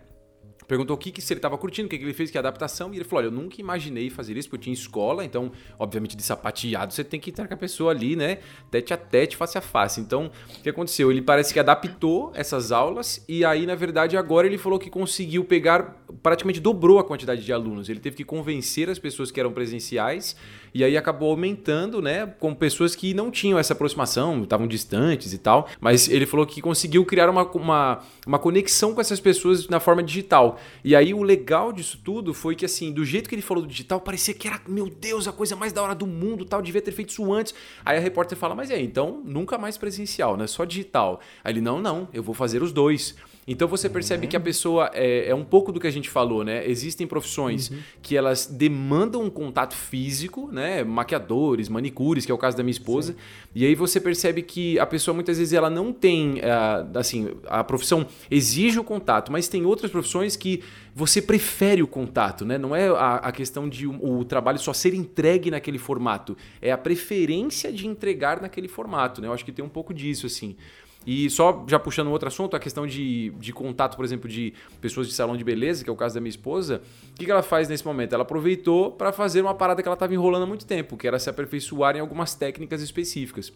G: Perguntou o que, que se ele estava curtindo, o que, que ele fez, que adaptação, e ele falou: Olha, eu nunca imaginei fazer isso, porque eu tinha escola, então, obviamente, de sapateado, você tem que estar com a pessoa ali, né? Tete a tete, face a face. Então, o que aconteceu? Ele parece que adaptou essas aulas, e aí, na verdade, agora ele falou que conseguiu pegar, praticamente dobrou a quantidade de alunos. Ele teve que convencer as pessoas que eram presenciais, e aí acabou aumentando, né? Com pessoas que não tinham essa aproximação, estavam distantes e tal, mas ele falou que conseguiu criar uma, uma, uma conexão com essas pessoas na forma digital. E aí o legal disso tudo foi que, assim, do jeito que ele falou do digital, parecia que era, meu Deus, a coisa mais da hora do mundo, tal, devia ter feito isso antes. Aí a repórter fala, mas é, então nunca mais presencial, né? Só digital. Aí ele, não, não, eu vou fazer os dois. Então você percebe uhum. que a pessoa é, é, um pouco do que a gente falou, né? Existem profissões uhum. que elas demandam um contato físico, né? Maquiadores, manicures, que é o caso da minha esposa. Sim. E aí você percebe que a pessoa muitas vezes ela não tem, uh, assim, a profissão exige o contato, mas tem outras profissões que você prefere o contato, né? Não é a, a questão de o, o, trabalho só ser entregue naquele formato, é a preferência de entregar naquele formato, né? Eu acho que tem um pouco disso, assim. E só já puxando um outro assunto, a questão de, de contato, por exemplo, de pessoas de salão de beleza, que é o caso da minha esposa, o que, que ela faz nesse momento? Ela aproveitou para fazer uma parada que ela estava enrolando há muito tempo, que era se aperfeiçoar em algumas técnicas específicas.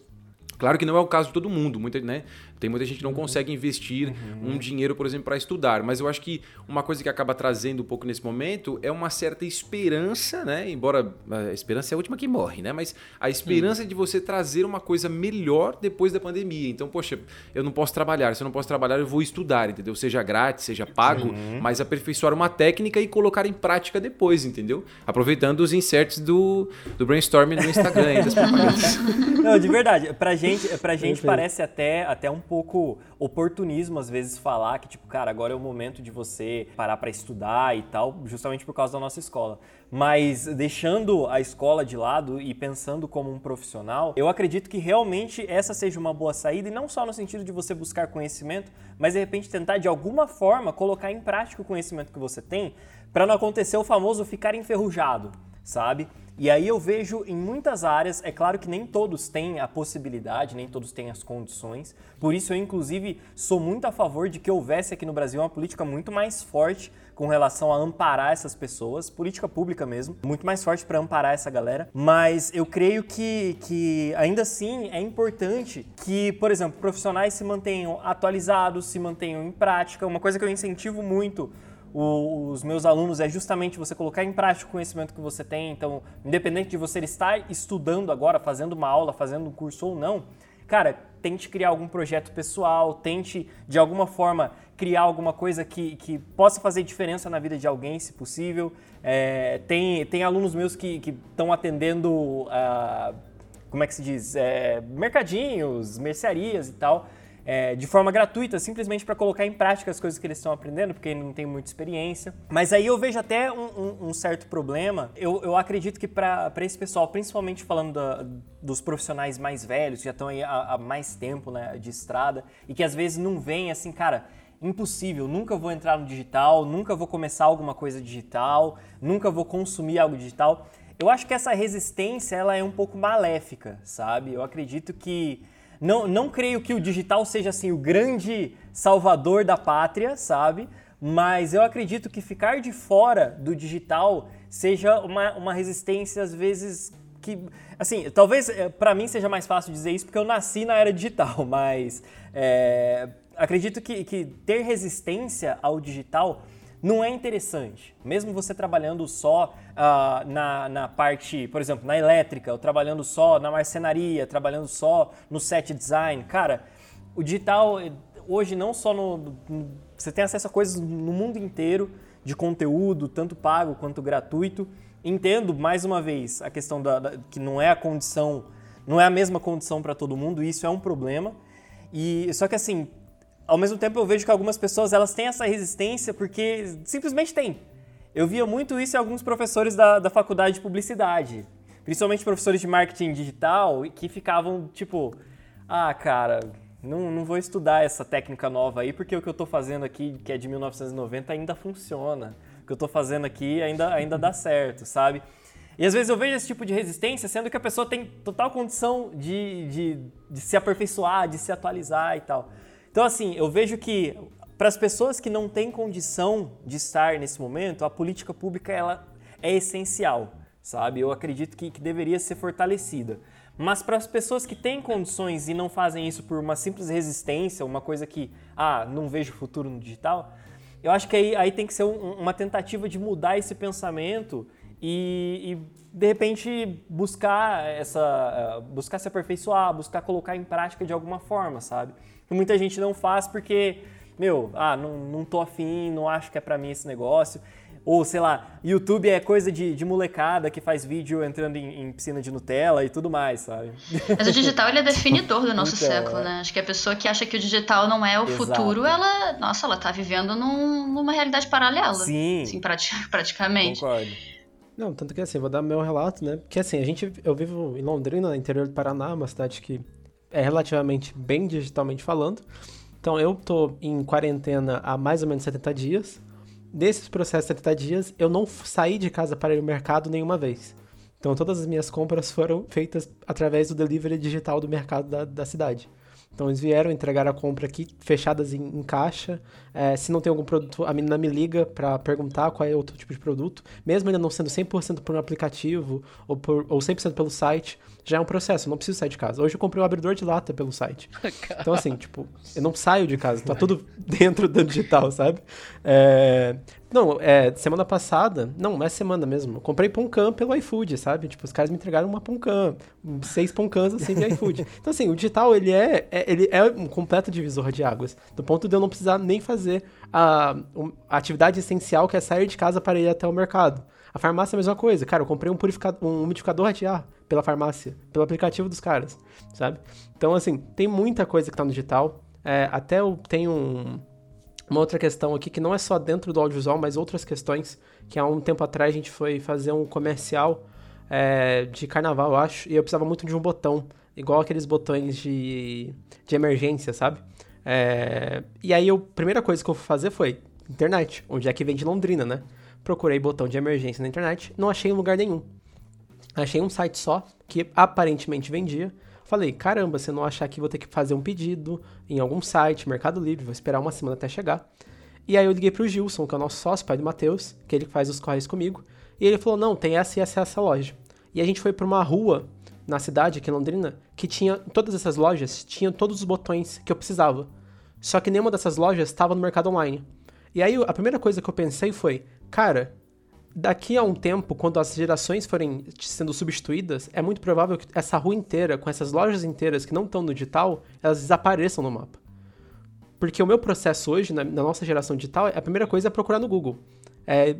G: Claro que não é o caso de todo mundo, muita, né? Tem muita gente que não uhum. consegue investir uhum. um dinheiro, por exemplo, para estudar. Mas eu acho que uma coisa que acaba trazendo um pouco nesse momento é uma certa esperança, né? Embora a esperança é a última que morre, né? Mas a esperança de você trazer uma coisa melhor depois da pandemia. Então, poxa, eu não posso trabalhar. Se eu não posso trabalhar, eu vou estudar, entendeu? Seja grátis, seja pago, uhum. mas aperfeiçoar uma técnica e colocar em prática depois, entendeu? Aproveitando os inserts do, do brainstorming no Instagram e das [laughs] propagandas.
E: Não, de verdade, pra gente, pra gente parece até, até um pouco oportunismo, às vezes, falar que, tipo, cara, agora é o momento de você parar para estudar e tal, justamente por causa da nossa escola. Mas deixando a escola de lado e pensando como um profissional, eu acredito que realmente essa seja uma boa saída, e não só no sentido de você buscar conhecimento, mas de repente tentar de alguma forma colocar em prática o conhecimento que você tem, para não acontecer o famoso ficar enferrujado, sabe? E aí eu vejo em muitas áreas, é claro que nem todos têm a possibilidade, nem todos têm as condições. Por isso eu inclusive sou muito a favor de que houvesse aqui no Brasil uma política muito mais forte com relação a amparar essas pessoas, política pública mesmo, muito mais forte para amparar essa galera. Mas eu creio que, que ainda assim é importante que, por exemplo, profissionais se mantenham atualizados, se mantenham em prática. Uma coisa que eu incentivo muito o, os meus alunos é justamente você colocar em prática o conhecimento que você tem. Então, independente de você estar estudando agora, fazendo uma aula, fazendo um curso ou não, cara, tente criar algum projeto pessoal, tente de alguma forma criar alguma coisa que, que possa fazer diferença na vida de alguém, se possível. É, tem, tem alunos meus que estão atendendo, uh, como é que se diz, é, mercadinhos, mercearias e tal é, de forma gratuita, simplesmente para colocar em prática as coisas que eles estão aprendendo, porque não tem muita experiência. Mas aí eu vejo até um, um, um certo problema. Eu, eu acredito que para esse pessoal, principalmente falando da, dos profissionais mais velhos, que já estão aí há, há mais tempo né, de estrada, e que às vezes não vêm assim, cara impossível, nunca vou entrar no digital, nunca vou começar alguma coisa digital, nunca vou consumir algo digital. Eu acho que essa resistência ela é um pouco maléfica, sabe? Eu acredito que não, não creio que o digital seja assim o grande salvador da pátria, sabe? Mas eu acredito que ficar de fora do digital seja uma, uma resistência, às vezes, que. Assim, talvez eh, para mim seja mais fácil dizer isso porque eu nasci na era digital, [laughs] mas é, acredito que, que ter resistência ao digital não é interessante. Mesmo você trabalhando só uh, na, na parte, por exemplo, na elétrica, ou trabalhando só na marcenaria, trabalhando só no set design, cara, o digital hoje não só no, no você tem acesso a coisas no mundo inteiro de conteúdo, tanto pago quanto gratuito. Entendo mais uma vez a questão da, da que não é a condição, não é a mesma condição para todo mundo, isso é um problema. E só que assim, ao mesmo tempo eu vejo que algumas pessoas elas têm essa resistência porque simplesmente tem. Eu via muito isso em alguns professores da, da faculdade de publicidade, principalmente professores de marketing digital, que ficavam tipo, ah, cara, não, não vou estudar essa técnica nova aí porque o que eu estou fazendo aqui, que é de 1990, ainda funciona. O que eu estou fazendo aqui ainda, ainda dá certo, sabe? E às vezes eu vejo esse tipo de resistência, sendo que a pessoa tem total condição de, de, de se aperfeiçoar, de se atualizar e tal. Então, assim, eu vejo que para as pessoas que não têm condição de estar nesse momento, a política pública ela é essencial, sabe? Eu acredito que, que deveria ser fortalecida. Mas para as pessoas que têm condições e não fazem isso por uma simples resistência, uma coisa que, ah, não vejo futuro no digital, eu acho que aí, aí tem que ser um, uma tentativa de mudar esse pensamento e, e, de repente buscar essa, eh, buscar se aperfeiçoar, buscar colocar em prática de alguma forma, sabe? Que muita gente não faz porque, meu, ah, não, não tô afim, não acho que é para mim esse negócio. Ou, sei lá, YouTube é coisa de, de molecada que faz vídeo entrando em, em, piscina de Nutella e tudo mais, sabe?
F: Mas o digital ele é definidor do nosso [laughs] então, século, é. né? Acho que a pessoa que acha que o digital não é o Exato. futuro, ela, nossa, ela tá vivendo num, numa realidade paralela.
E: Sim.
F: Assim, [laughs] praticamente.
E: Concordo.
C: Não, tanto que assim, vou dar meu relato, né? Porque assim, a gente, eu vivo em Londrina, no interior do Paraná, uma cidade que é relativamente bem digitalmente falando. Então eu tô em quarentena há mais ou menos 70 dias desses processos de 70 dias, eu não saí de casa para ir ao mercado nenhuma vez. Então, todas as minhas compras foram feitas através do delivery digital do mercado da, da cidade. Então eles vieram entregar a compra aqui, fechadas em, em caixa. É, se não tem algum produto, a menina me liga para perguntar qual é outro tipo de produto. Mesmo ainda não sendo 100% por um aplicativo ou, por, ou 100% pelo site, já é um processo, eu não preciso sair de casa. Hoje eu comprei um abridor de lata pelo site. [laughs] Então assim, tipo, eu não saio de casa, tá tudo [laughs] dentro do digital, sabe? É, não, é, semana passada, não, não é semana mesmo, eu comprei Poncam pelo iFood, sabe? Tipo, os caras me entregaram uma Poncam, seis Poncans assim de iFood. [laughs] Então, assim, o digital, ele é, é, ele é um completo divisor de águas, do ponto de eu não precisar nem fazer a, a atividade essencial que é sair de casa para ir até o mercado. A farmácia é a mesma coisa, cara, eu comprei um, purificador, um umidificador de ar pela farmácia, pelo aplicativo dos caras, sabe? Então, assim, tem muita coisa que tá no digital, é, até eu tenho um uma outra questão aqui que não é só dentro do audiovisual, mas outras questões, que há um tempo atrás a gente foi fazer um comercial é, de carnaval, eu acho, e eu precisava muito de um botão, igual aqueles botões de, de emergência, sabe? É, e aí a primeira coisa que eu fui fazer foi internet, onde é que vem de Londrina, né? Procurei botão de emergência na internet, não achei em lugar nenhum. Achei um site só, que aparentemente vendia, Falei, caramba, se eu não achar aqui, vou ter que fazer um pedido em algum site, Mercado Livre, vou esperar uma semana até chegar. E aí eu liguei pro Gilson, que é o nosso sócio, pai do Matheus, que ele faz os correios comigo. E ele falou, não, tem essa e essa, essa loja. E a gente foi pra uma rua na cidade, aqui em Londrina, que tinha, todas essas lojas, tinham todos os botões que eu precisava. Só que nenhuma dessas lojas estava no mercado online. E aí a primeira coisa que eu pensei foi, cara, daqui a um tempo, quando as gerações forem sendo substituídas, é muito provável que essa rua inteira, com essas lojas inteiras que não estão no digital, elas desapareçam no mapa. Porque o meu processo hoje, na, na nossa geração digital, a primeira coisa é procurar no Google. É,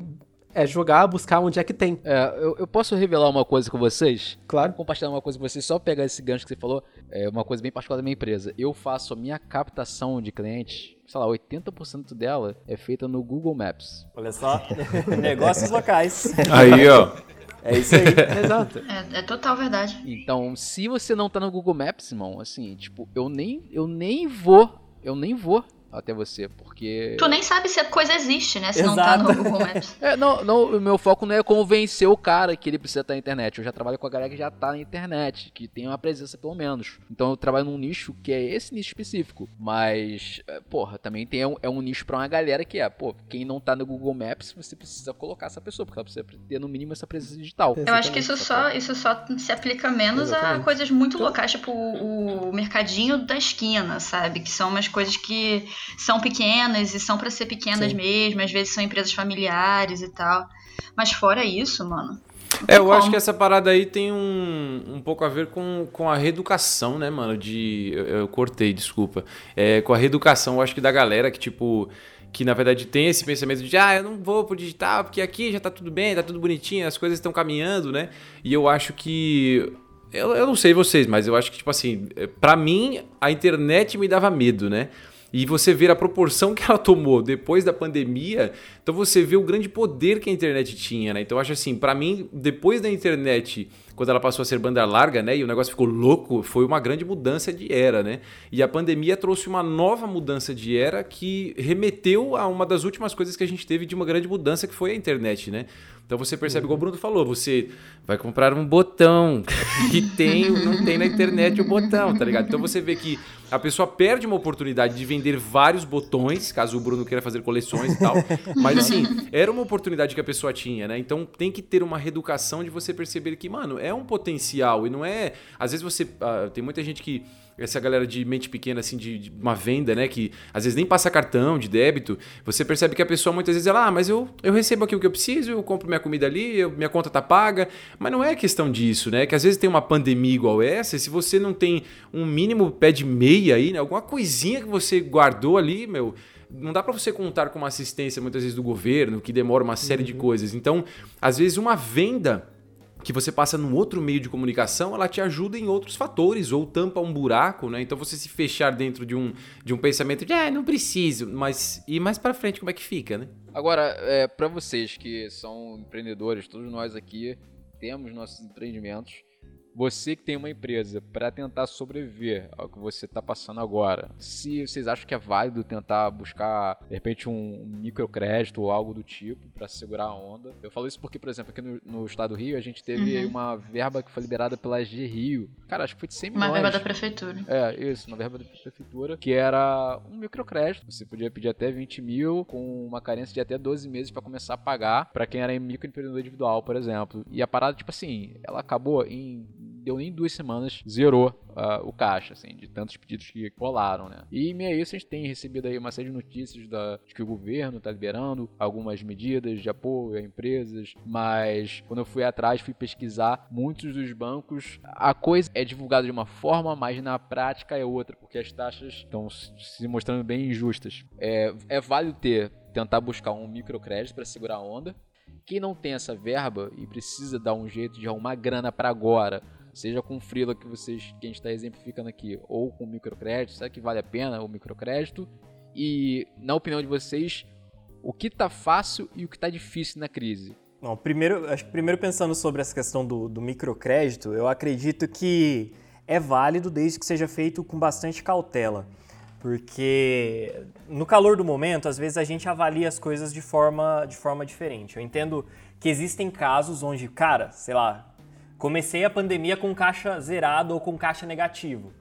C: é jogar, buscar onde é que tem.
B: É, eu, eu, posso revelar uma coisa com vocês?
C: Claro.
B: Compartilhar uma coisa com vocês, só pegar esse gancho que você falou, é uma coisa bem particular da minha empresa. Eu faço a minha captação de clientes sei lá, 80% dela é feita no Google Maps.
E: Olha só, [laughs] negócios locais.
G: Aí, ó.
E: É isso aí. [laughs]
C: Exato.
F: É, é, total verdade.
B: Então, se você não tá no Google Maps, irmão, assim, tipo, eu nem, eu nem vou, eu nem vou até você, porque.
F: Tu nem sabe se a coisa existe, né? Se Exato. não tá no Google Maps. [laughs]
B: É, não, não, o meu foco não é convencer o cara que ele precisa estar na internet. Eu já trabalho com a galera que já tá na internet, que tem uma presença pelo menos. Então eu trabalho num nicho que é esse nicho específico. Mas, é, porra, também tem um, é um nicho pra uma galera que é, pô, quem não tá no Google Maps, você precisa colocar essa pessoa, porque ela precisa ter no mínimo essa presença digital.
F: Eu acho que isso só, isso só se aplica menos Exatamente. a coisas muito então locais, tipo o, o mercadinho da esquina, sabe? Que são umas coisas que são pequenas e são para ser pequenas Sim. mesmo, às vezes são empresas familiares e tal. Mas fora isso, mano.
G: É, eu como. acho que essa parada aí tem um, um pouco a ver com, com a reeducação, né, mano? De. Eu, eu cortei, desculpa. É, com a reeducação, eu acho que da galera que, tipo que na verdade tem esse pensamento de ah, eu não vou pro digital porque aqui já tá tudo bem, tá tudo bonitinho, as coisas estão caminhando, né? E eu acho que eu, eu não sei vocês, mas eu acho que tipo assim, para mim a internet me dava medo, né? E você ver a proporção que ela tomou depois da pandemia, então você vê o grande poder que a internet tinha, né? Então acho assim, para mim, depois da internet quando ela passou a ser banda larga, né? E o negócio ficou louco, foi uma grande mudança de era, né? E a pandemia trouxe uma nova mudança de era que remeteu a uma das últimas coisas que a gente teve de uma grande mudança que foi a internet, né? Então você percebe, igual o Bruno falou, você vai comprar um botão [laughs] que tem, não tem na internet o botão, tá ligado? Então você vê que a pessoa perde uma oportunidade de vender vários botões, caso o Bruno queira fazer coleções e tal. Mas assim, [laughs] era uma oportunidade que a pessoa tinha, né? Então tem que ter uma reeducação de você perceber que, mano, é um potencial e não é. Às vezes você. Uh, tem muita gente que essa galera de mente pequena, assim, de, de, uma venda, né? Que às vezes nem passa cartão de débito, você percebe que a pessoa muitas vezes ela, ah, mas eu, eu recebo aqui o que eu preciso, eu compro minha comida ali, eu, minha conta tá paga. Mas não é questão disso, né? Que às vezes tem uma pandemia igual essa, e se você não tem um mínimo pé de meia aí, né? Alguma coisinha que você guardou ali, meu não dá para você contar com uma assistência muitas vezes do governo, que demora uma série uhum. de coisas. Então, às vezes uma venda que você passa num outro meio de comunicação, ela te ajuda em outros fatores, ou tampa um buraco, né? Então você se fechar dentro de um, de um pensamento de, ah, não preciso, mas e mais para frente como é que fica, né?
B: Agora, é, para vocês que são empreendedores, todos nós aqui temos nossos empreendimentos, você que tem uma empresa para tentar sobreviver ao que você está passando agora, se vocês acham que é válido tentar buscar de repente um microcrédito ou algo do tipo para segurar a onda. Eu falo isso porque, por exemplo, aqui no, no estado do Rio a gente teve uhum. uma verba que foi liberada pela G Rio. Cara, acho que foi de 100 milhões.
F: Uma verba da prefeitura.
B: É, isso, uma verba da prefeitura, que era um microcrédito. Você podia pedir até 20 mil com uma carência de até 12 meses para começar a pagar para quem era microempreendedor individual, por exemplo. E a parada, tipo assim, ela acabou em deu nem duas semanas, zerou uh, o caixa, assim, de tantos pedidos que rolaram, né? E meio a isso a gente tem recebido aí uma série de notícias da, de que o governo está liberando algumas medidas de apoio a empresas, mas quando eu fui atrás, fui pesquisar, muitos dos bancos, a coisa é divulgada de uma forma, mas na prática é outra, porque as taxas estão se mostrando bem injustas. É, é válido ter tentar buscar um microcrédito para segurar a onda. Quem não tem essa verba e precisa dar um jeito de arrumar grana para agora, seja com o Freela que vocês que a gente está exemplificando aqui, ou com microcrédito, será que vale a pena o microcrédito? E na opinião de vocês, o que está fácil e o que está difícil na crise?
E: Bom, primeiro, acho que primeiro pensando sobre essa questão do, do microcrédito, eu acredito que é válido desde que seja feito com bastante cautela. Porque no calor do momento, às vezes a gente avalia as coisas de forma, de forma diferente. Eu entendo que existem casos onde, cara, sei lá, comecei a pandemia com caixa zerado ou com caixa negativo.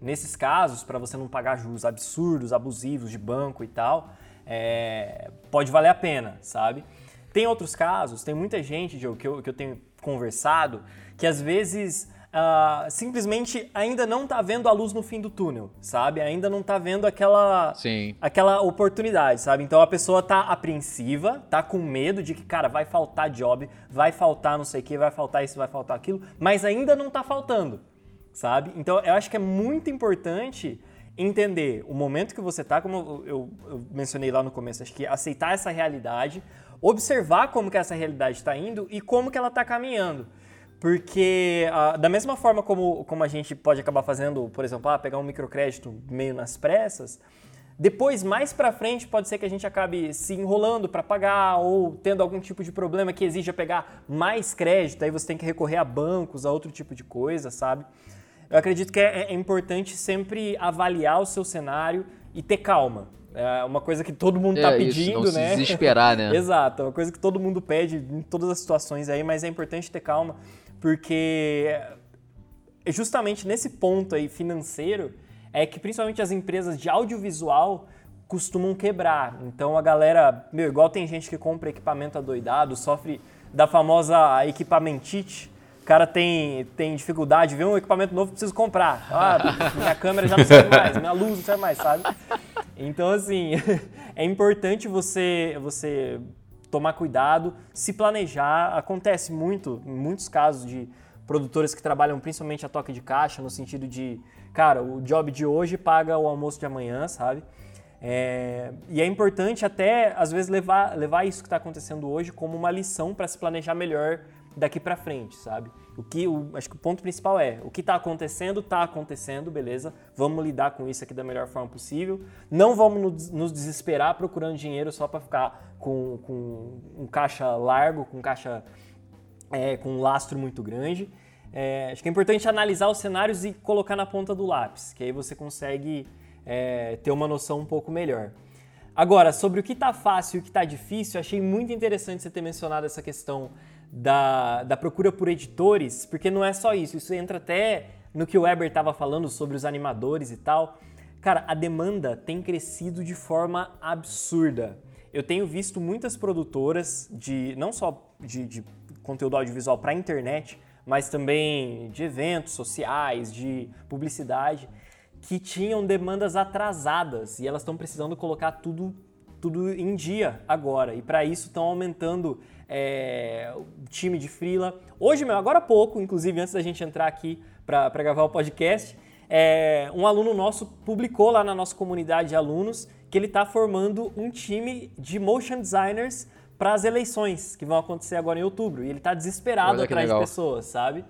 E: Nesses casos, para você não pagar juros absurdos, abusivos de banco e tal, é, pode valer a pena, sabe? Tem outros casos, tem muita gente Joe, que, eu, que eu tenho conversado que às vezes uh, simplesmente ainda não está vendo a luz no fim do túnel, sabe? Ainda não está vendo aquela,
B: Sim.
E: aquela oportunidade, sabe? Então a pessoa tá apreensiva, tá com medo de que, cara, vai faltar job, vai faltar não sei o que, vai faltar isso, vai faltar aquilo, mas ainda não está faltando, sabe? Então eu acho que é muito importante entender o momento que você está, como eu, eu, mencionei lá no começo, acho que aceitar essa realidade, observar como que essa realidade está indo e como que ela está caminhando. Porque ah, da mesma forma como, como a gente pode acabar fazendo, por exemplo, ah, pegar um microcrédito meio nas pressas, depois, mais para frente, pode ser que a gente acabe se enrolando para pagar ou tendo algum tipo de problema que exija pegar mais crédito, aí você tem que recorrer a bancos, a outro tipo de coisa, sabe? Eu acredito que é, é importante sempre avaliar o seu cenário e ter calma. É uma coisa que todo mundo está é, pedindo,
B: isso,
E: não
B: né? Se desesperar, né? [laughs]
E: Exato, é uma coisa que todo mundo pede em todas as situações aí, mas é importante ter calma porque é justamente nesse ponto aí financeiro é que principalmente as empresas de audiovisual costumam quebrar. Então a galera, meu, igual tem gente que compra equipamento adoidado, sofre da famosa equipamentite. O cara tem, tem dificuldade, vê um equipamento novo, preciso comprar. Ah, [laughs] minha câmera já não serve mais, minha luz não serve mais, sabe? Então, assim, [laughs] é importante você, você tomar cuidado, se planejar. Acontece muito, em muitos casos, de produtores que trabalham principalmente a toque de caixa, no sentido de, cara, o job de hoje paga o almoço de amanhã, sabe? É, e é importante até, às vezes, levar, levar isso que está acontecendo hoje como uma lição para se planejar melhor daqui para frente, sabe? O que, o, acho que o ponto principal é, o que está acontecendo, está acontecendo, beleza? Vamos lidar com isso aqui da melhor forma possível. Não vamos nos desesperar procurando dinheiro só para ficar com, com um caixa largo, com caixa é, com um lastro muito grande. é, acho que é importante analisar os cenários e colocar na ponta do lápis, que aí você consegue é, ter uma noção um pouco melhor. Agora, sobre o que está fácil e o que está difícil, achei muito interessante você ter mencionado essa questão da, da procura por editores, porque não é só isso, isso entra até no que o Weber estava falando sobre os animadores e tal. Cara, a demanda tem crescido de forma absurda. Eu tenho visto muitas produtoras de não só de, de conteúdo audiovisual para internet, mas também de eventos sociais, de publicidade, que tinham demandas atrasadas e elas estão precisando colocar tudo, tudo em dia agora. E para isso estão aumentando é, o time de freela. Hoje, meu, agora há pouco, inclusive antes da gente entrar aqui para gravar o podcast, é, um aluno nosso publicou lá na nossa comunidade de alunos que ele está formando um time de motion designers para as eleições que vão acontecer agora em outubro. E ele está desesperado atrás de pessoas, sabe?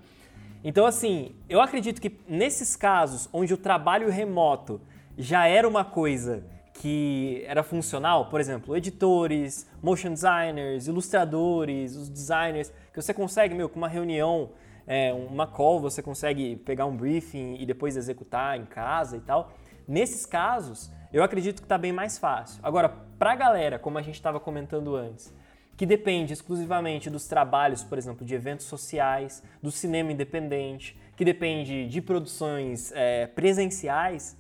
E: Então, assim, eu acredito que nesses casos onde o trabalho remoto já era uma coisa que era funcional, por exemplo, editores, motion designers, ilustradores, os designers, que você consegue, meu, com uma reunião, é, uma call, você consegue pegar um briefing e depois executar em casa e tal. Nesses casos, eu acredito que está bem mais fácil. Agora, para a galera, como a gente estava comentando antes, que depende exclusivamente dos trabalhos, por exemplo, de eventos sociais, do cinema independente, que depende de produções é, presenciais,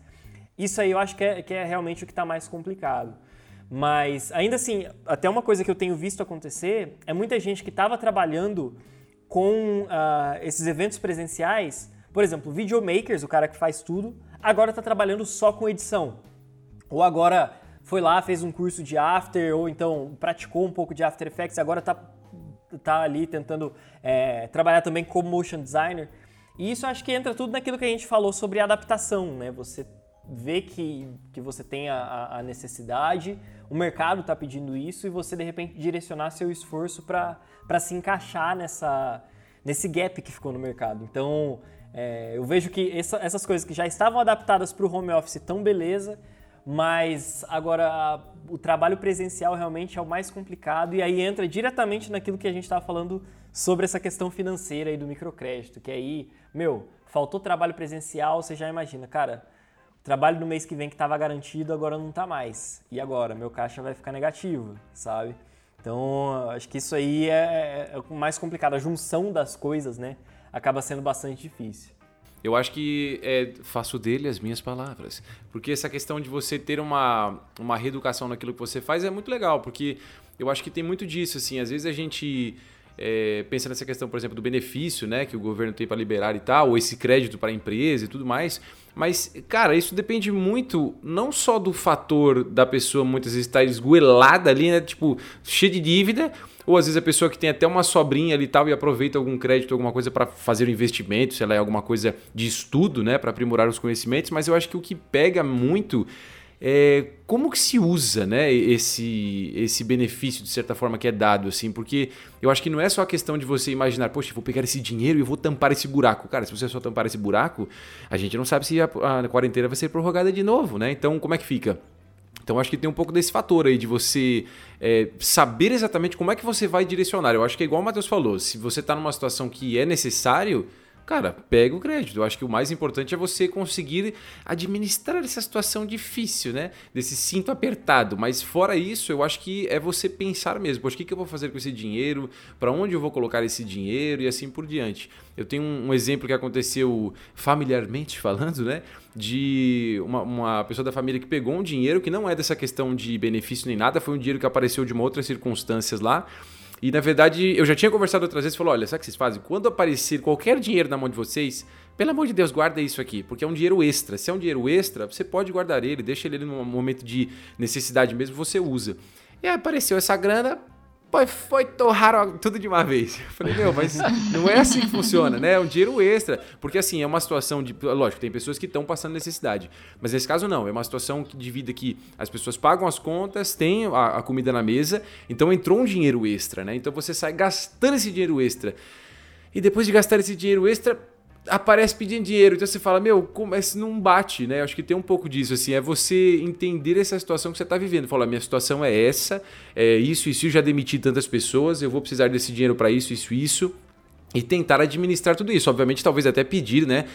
E: isso aí eu acho que é, que é realmente o que está mais complicado. Mas ainda assim, até uma coisa que eu tenho visto acontecer é muita gente que estava trabalhando com uh, esses eventos presenciais, por exemplo, videomakers, o cara que faz tudo, agora está trabalhando só com edição ou agora foi lá, fez um curso de After, ou então praticou um pouco de After Effects, agora está tá ali tentando é, trabalhar também como motion designer. E isso acho que entra tudo naquilo que a gente falou sobre adaptação, né? Você vê que, que você tem a, a necessidade, o mercado está pedindo isso e você de repente direcionar seu esforço para se encaixar nessa, nesse gap que ficou no mercado. Então é, eu vejo que essa, essas coisas que já estavam adaptadas para o home office estão beleza, mas agora o trabalho presencial realmente é o mais complicado e aí entra diretamente naquilo que a gente estava falando sobre essa questão financeira e do microcrédito, que aí, meu, faltou trabalho presencial, você já imagina, cara, trabalho do mês que vem que estava garantido agora não está mais. E agora, meu caixa vai ficar negativo, sabe? Então, acho que isso aí é, é, é o mais complicado, a junção das coisas, né, acaba sendo bastante difícil.
G: Eu acho que é, faço dele as minhas palavras. Porque essa questão de você ter uma, uma reeducação naquilo que você faz é muito legal, porque eu acho que tem muito disso, assim. Às vezes a gente é, pensa nessa questão, por exemplo, do benefício né, que o governo tem para liberar e tal, ou esse crédito para a empresa e tudo mais. Mas, cara, isso depende muito não só do fator da pessoa muitas vezes estar tá esgoelada ali, né? Tipo, cheia de dívida, ou às vezes a pessoa que tem até uma sobrinha ali e tal e aproveita algum crédito, alguma coisa para fazer um investimento, sei lá, alguma coisa de estudo, né, para aprimorar os conhecimentos, mas eu acho que o que pega muito é, como que se usa né, esse, esse benefício, de certa forma, que é dado, assim, porque eu acho que não é só a questão de você imaginar, poxa, vou pegar esse dinheiro e vou tampar esse buraco. Cara, se você só tampar esse buraco, a gente não sabe se a, a quarentena vai ser prorrogada de novo, né? Então, como é que fica? Então acho que tem um pouco desse fator aí de você é, saber exatamente como é que você vai direcionar. Eu acho que é igual o Matheus falou, se você está numa situação que é necessário, cara, pega o crédito. Eu acho que o mais importante é você conseguir administrar essa situação difícil, né? Desse cinto apertado. Mas fora isso, eu acho que é você pensar mesmo, poxa, o que, eu vou fazer com esse dinheiro? Para onde eu vou colocar esse dinheiro? E assim por diante. Eu tenho um, exemplo que aconteceu familiarmente [laughs] falando, né? De uma, uma pessoa da família que pegou um dinheiro que não é dessa questão de benefício nem nada, foi um dinheiro que apareceu de uma outra circunstâncias lá e na verdade, eu já tinha conversado outras vezes, falou: olha, sabe o que vocês fazem? Quando aparecer qualquer dinheiro na mão de vocês, pelo amor de Deus, guarda isso aqui, porque é um dinheiro extra. Se é um dinheiro extra, você pode guardar ele, deixa ele num momento de necessidade mesmo, você usa. E aí apareceu essa grana, foi, foi torrar tudo de uma vez. Eu falei, meu, mas não é assim que funciona, né? É um dinheiro extra. Porque assim, é uma situação de. Lógico, tem pessoas que estão passando necessidade. Mas nesse caso, não. É uma situação de vida que as pessoas pagam as contas, têm a, a comida na mesa, então entrou um dinheiro extra, né? Então você sai gastando esse dinheiro extra. E depois de gastar esse dinheiro extra, aparece pedindo dinheiro. Então você fala, meu, como esse não bate, né? Acho que tem um pouco disso, assim, é você entender essa situação que você está vivendo. Fala, minha situação é essa, é isso, isso, eu já demiti tantas pessoas, eu vou precisar desse dinheiro para isso, isso, isso. E tentar administrar tudo isso. Obviamente, talvez até pedir né,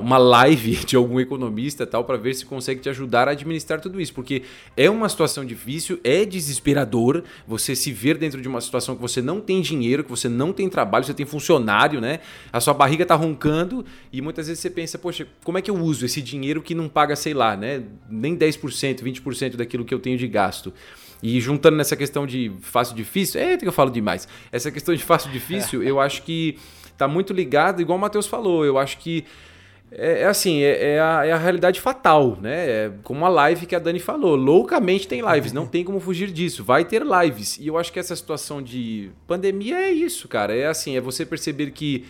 G: uma live [laughs] de algum economista tal para ver se consegue te ajudar a administrar tudo isso, porque é uma situação difícil, é desesperador você se ver dentro de uma situação que você não tem dinheiro, que você não tem trabalho, você tem funcionário, né? A sua barriga tá roncando e muitas vezes você pensa, poxa, como é que eu uso esse dinheiro que não paga, sei lá, né, nem 10%, 20% daquilo que eu tenho de gasto? E juntando nessa questão de fácil difícil, é que eu falo demais. Essa questão de fácil difícil, [laughs] eu acho que tá muito ligado, igual o Matheus falou, eu acho que é, é assim, é, é, a, é, a, realidade fatal, né? É como a live que a Dani falou. Loucamente tem lives, não tem como fugir disso. Vai ter lives. E eu acho que essa situação de pandemia é isso, cara. É assim, é você perceber que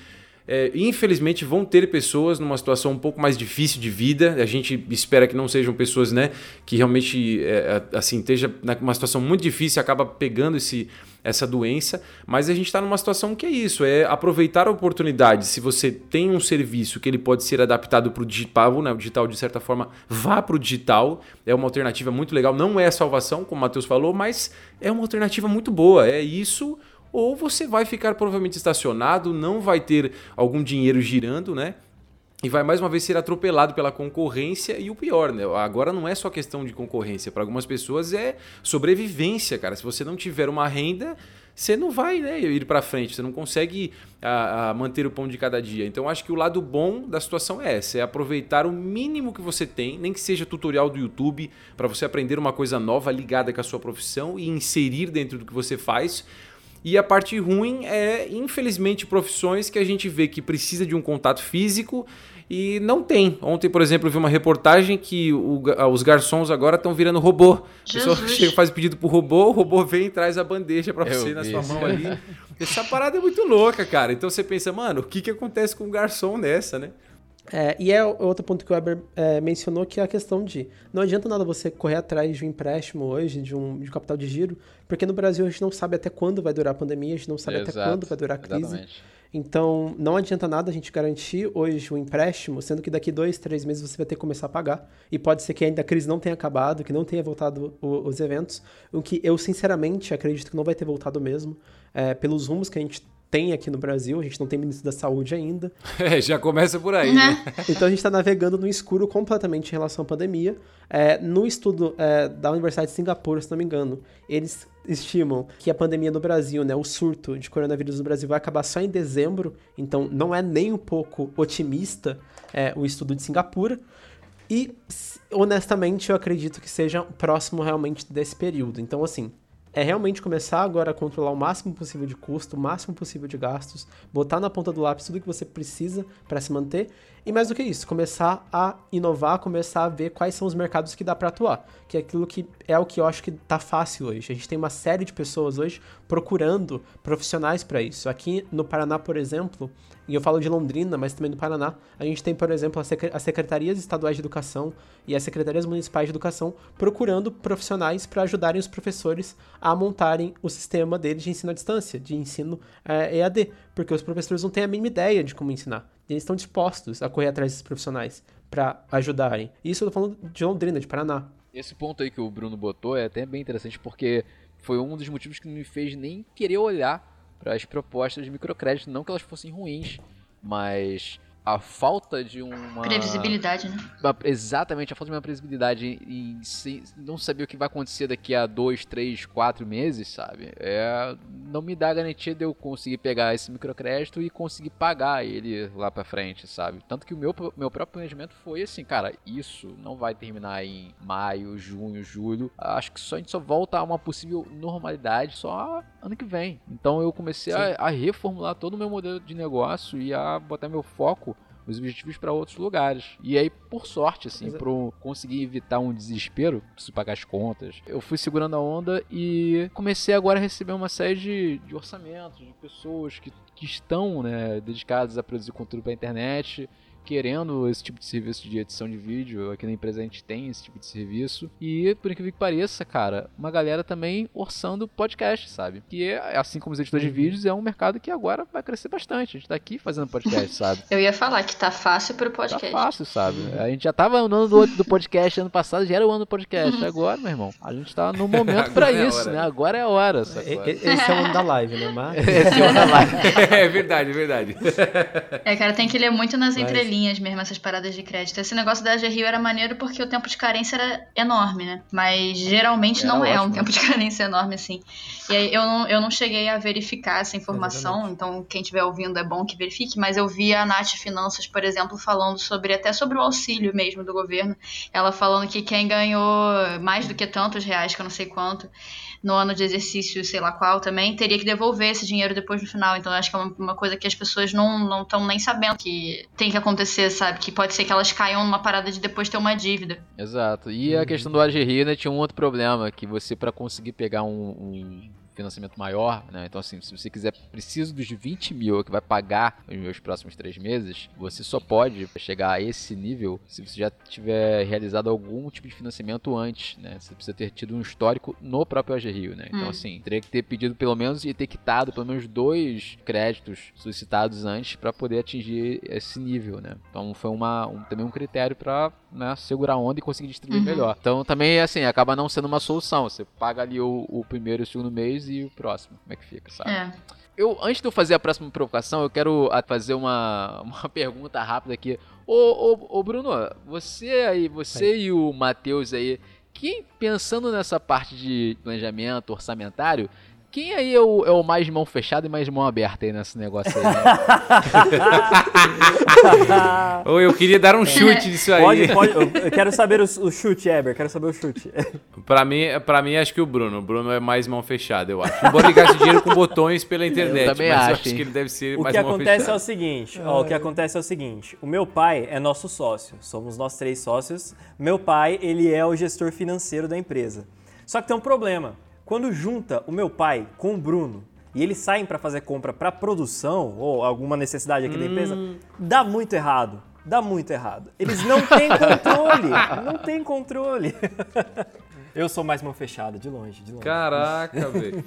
G: é, infelizmente vão ter pessoas numa situação um pouco mais difícil de vida. A gente espera que não sejam pessoas, né, que realmente é, assim esteja numa situação muito difícil, acaba pegando esse essa doença, mas a gente está numa situação que é isso, é aproveitar a oportunidade. Se você tem um serviço que ele pode ser adaptado para o digital, né, o digital de certa forma, vá para o digital. É uma alternativa muito legal. Não é a salvação, como o Matheus falou, mas é uma alternativa muito boa. É isso ou você vai ficar provavelmente estacionado, não vai ter algum dinheiro girando, né? E vai mais uma vez ser atropelado pela concorrência e o pior, né? Agora não é só questão de concorrência, para algumas pessoas é sobrevivência, cara. Se você não tiver uma renda, você não vai né, ir para frente, você não consegue a, a manter o pão de cada dia. Então acho que o lado bom da situação é essa, é aproveitar o mínimo que você tem, nem que seja tutorial do YouTube, para você aprender uma coisa nova ligada com a sua profissão e inserir dentro do que você faz e a parte ruim é, infelizmente, profissões que a gente vê que precisa de um contato físico e não tem. Ontem, por exemplo, eu vi uma reportagem que o, os garçons agora estão virando robô. A pessoa chega, faz pedido pro robô, o robô vem e traz a bandeja para você na sua mão [laughs] ali. Essa parada é muito louca, cara. Então você pensa, mano, o que, que acontece com um garçom nessa, né?
C: É, e é outro ponto que o Weber é, mencionou, que é a questão de não adianta nada você correr atrás de um empréstimo hoje, de um, de um capital de giro, porque no Brasil a gente não sabe até quando vai durar a pandemia, a gente não sabe Exato, até quando vai durar a crise. Exatamente. Então, não adianta nada a gente garantir hoje um empréstimo, sendo que daqui dois, três meses você vai ter que começar a pagar. E pode ser que ainda a crise não tenha acabado, que não tenha voltado o, os eventos, o que eu sinceramente acredito que não vai ter voltado mesmo, é, pelos rumos que a gente tem aqui no Brasil, a gente não tem ministro da saúde ainda. [laughs]
G: É, já começa por aí, né?
C: então a gente está navegando no escuro completamente em relação à pandemia. É, no estudo é, da Universidade de Singapura, se não me engano, eles estimam que a pandemia no Brasil, né, o surto de coronavírus no Brasil vai acabar só em dezembro, então não é nem um pouco otimista é, o estudo de Singapura. E, honestamente, eu acredito que seja próximo realmente desse período. Então, assim, é realmente começar agora a controlar o máximo possível de custo, o máximo possível de gastos, botar na ponta do lápis tudo que você precisa para se manter e mais do que isso, começar a inovar, começar a ver quais são os mercados que dá para atuar, que é aquilo que é o que eu acho que tá fácil hoje. A gente tem uma série de pessoas hoje procurando profissionais para isso. Aqui no Paraná, por exemplo, e eu falo de Londrina, mas também do Paraná, a gente tem, por exemplo, as secretarias estaduais de educação e as secretarias municipais de educação procurando profissionais para ajudarem os professores a montarem o sistema deles de ensino à distância, de ensino é, EAD, porque os professores não têm a mínima ideia de como ensinar. E eles estão dispostos a correr atrás desses profissionais para ajudarem. Isso eu tô falando de Londrina, de Paraná.
B: Esse ponto aí que o Bruno botou é até bem interessante porque foi um dos motivos que me fez nem querer olhar para as propostas de microcrédito, não que elas fossem ruins, mas a falta de uma.
F: Previsibilidade, né?
B: Exatamente, a falta de uma previsibilidade e, não saber o que vai acontecer daqui a dois, três, quatro meses, sabe? É, não me dá garantia de eu conseguir pegar esse microcrédito e conseguir pagar ele lá pra frente, sabe? Tanto que o meu, meu próprio planejamento foi assim, cara, isso não vai terminar em maio, junho, julho. Acho que só a gente só volta a uma possível normalidade só ano que vem. Então eu comecei a, a reformular todo o meu modelo de negócio e a botar meu foco os objetivos para outros lugares. E aí, por sorte, assim, para conseguir evitar um desespero, preciso pagar as contas, eu fui segurando a onda e comecei agora a receber uma série de, de orçamentos, de pessoas que, que estão né, dedicadas a produzir conteúdo para a internet querendo esse tipo de serviço de edição de vídeo. Aqui na empresa a gente tem esse tipo de serviço. E, por incrível que pareça, cara, uma galera também orçando podcast, sabe? Que, é, assim como os editores de uhum. vídeos, é um mercado que agora vai crescer bastante. A gente tá aqui fazendo podcast, sabe? [laughs]
F: Eu ia falar que tá fácil pro podcast.
B: Tá fácil, sabe? A gente já tava no ano do, do podcast ano passado, já era o ano do podcast. Uhum. Agora, meu irmão, a gente tá no momento [laughs] pra é isso, né? Agora é a hora.
C: Esse é o ano da live, né? Mas... [laughs]
B: Esse é o ano da live.
G: é verdade, é verdade.
F: É, cara, tem que ler muito nas Mas... entrelinhas mesmo essas paradas de crédito. Esse negócio da Rio era maneiro porque o tempo de carência era enorme, né? Mas geralmente era não ótimo. é um tempo de [laughs] carência enorme assim. E aí eu não, eu não cheguei a verificar essa informação, então quem estiver ouvindo é bom que verifique, mas eu vi a Nath Finanças, por exemplo, falando sobre até sobre o auxílio mesmo do governo. Ela falando que quem ganhou mais do que tantos reais, que eu não sei quanto, no ano de exercício, sei lá qual também, teria que devolver esse dinheiro depois no final. Então acho que é uma, uma coisa que as pessoas não estão nem sabendo que tem que acontecer, sabe? Que pode ser que elas caiam numa parada de depois ter uma dívida.
B: Exato. E a uhum. questão do AGRI, né, tinha um outro problema, que você, para conseguir pegar um, um financiamento maior, né? Então, assim, se você quiser, preciso dos 20 mil que vai pagar nos meus próximos três meses, você só pode chegar a esse nível se você já tiver realizado algum tipo de financiamento antes, né? Você precisa ter tido um histórico no próprio AG Rio, né? Então, hum. assim, teria que ter pedido pelo menos e ter quitado pelo menos dois créditos solicitados antes para poder atingir esse nível, né? Então, foi uma, um, também um critério para né, segurar a onda e conseguir distribuir uhum. melhor. Então, também, assim, acaba não sendo uma solução. Você paga ali o, o primeiro e o segundo mês e o próximo. Como é que fica, sabe? É. Eu, antes de eu fazer a próxima provocação, eu quero fazer uma, [laughs] uma pergunta rápida aqui. Ô, ô, ô Bruno, você aí, você e o Matheus aí, que pensando nessa parte de planejamento orçamentário, quem aí é o, é o mais mão fechada e mais mão aberta aí nesse negócio aí? Né? [laughs]
G: Ou eu queria dar um chute nisso aí.
E: Pode, pode. Eu quero saber o, o chute, Eber. Quero saber o chute. [laughs]
G: pra, mim, pra mim, acho que o Bruno. O Bruno é mais mão fechada, eu acho. Embora ele gaste dinheiro com botões pela [laughs] internet. Eu também mas acho, eu acho que ele deve ser
E: o
G: mais
E: mão fechada. O que acontece é o seguinte. Ó, o que acontece é o seguinte. O meu pai é nosso sócio. Somos nós três sócios. Meu pai, ele é o gestor financeiro da empresa. Só que tem um problema. Quando junta o meu pai com o Bruno e eles saem para fazer compra para produção ou alguma necessidade aqui hum. da empresa, dá muito errado. Dá muito errado. Eles não têm [laughs] controle. não têm controle. [laughs] Eu sou mais mão fechada, de longe, de longe.
G: Caraca, [laughs] velho.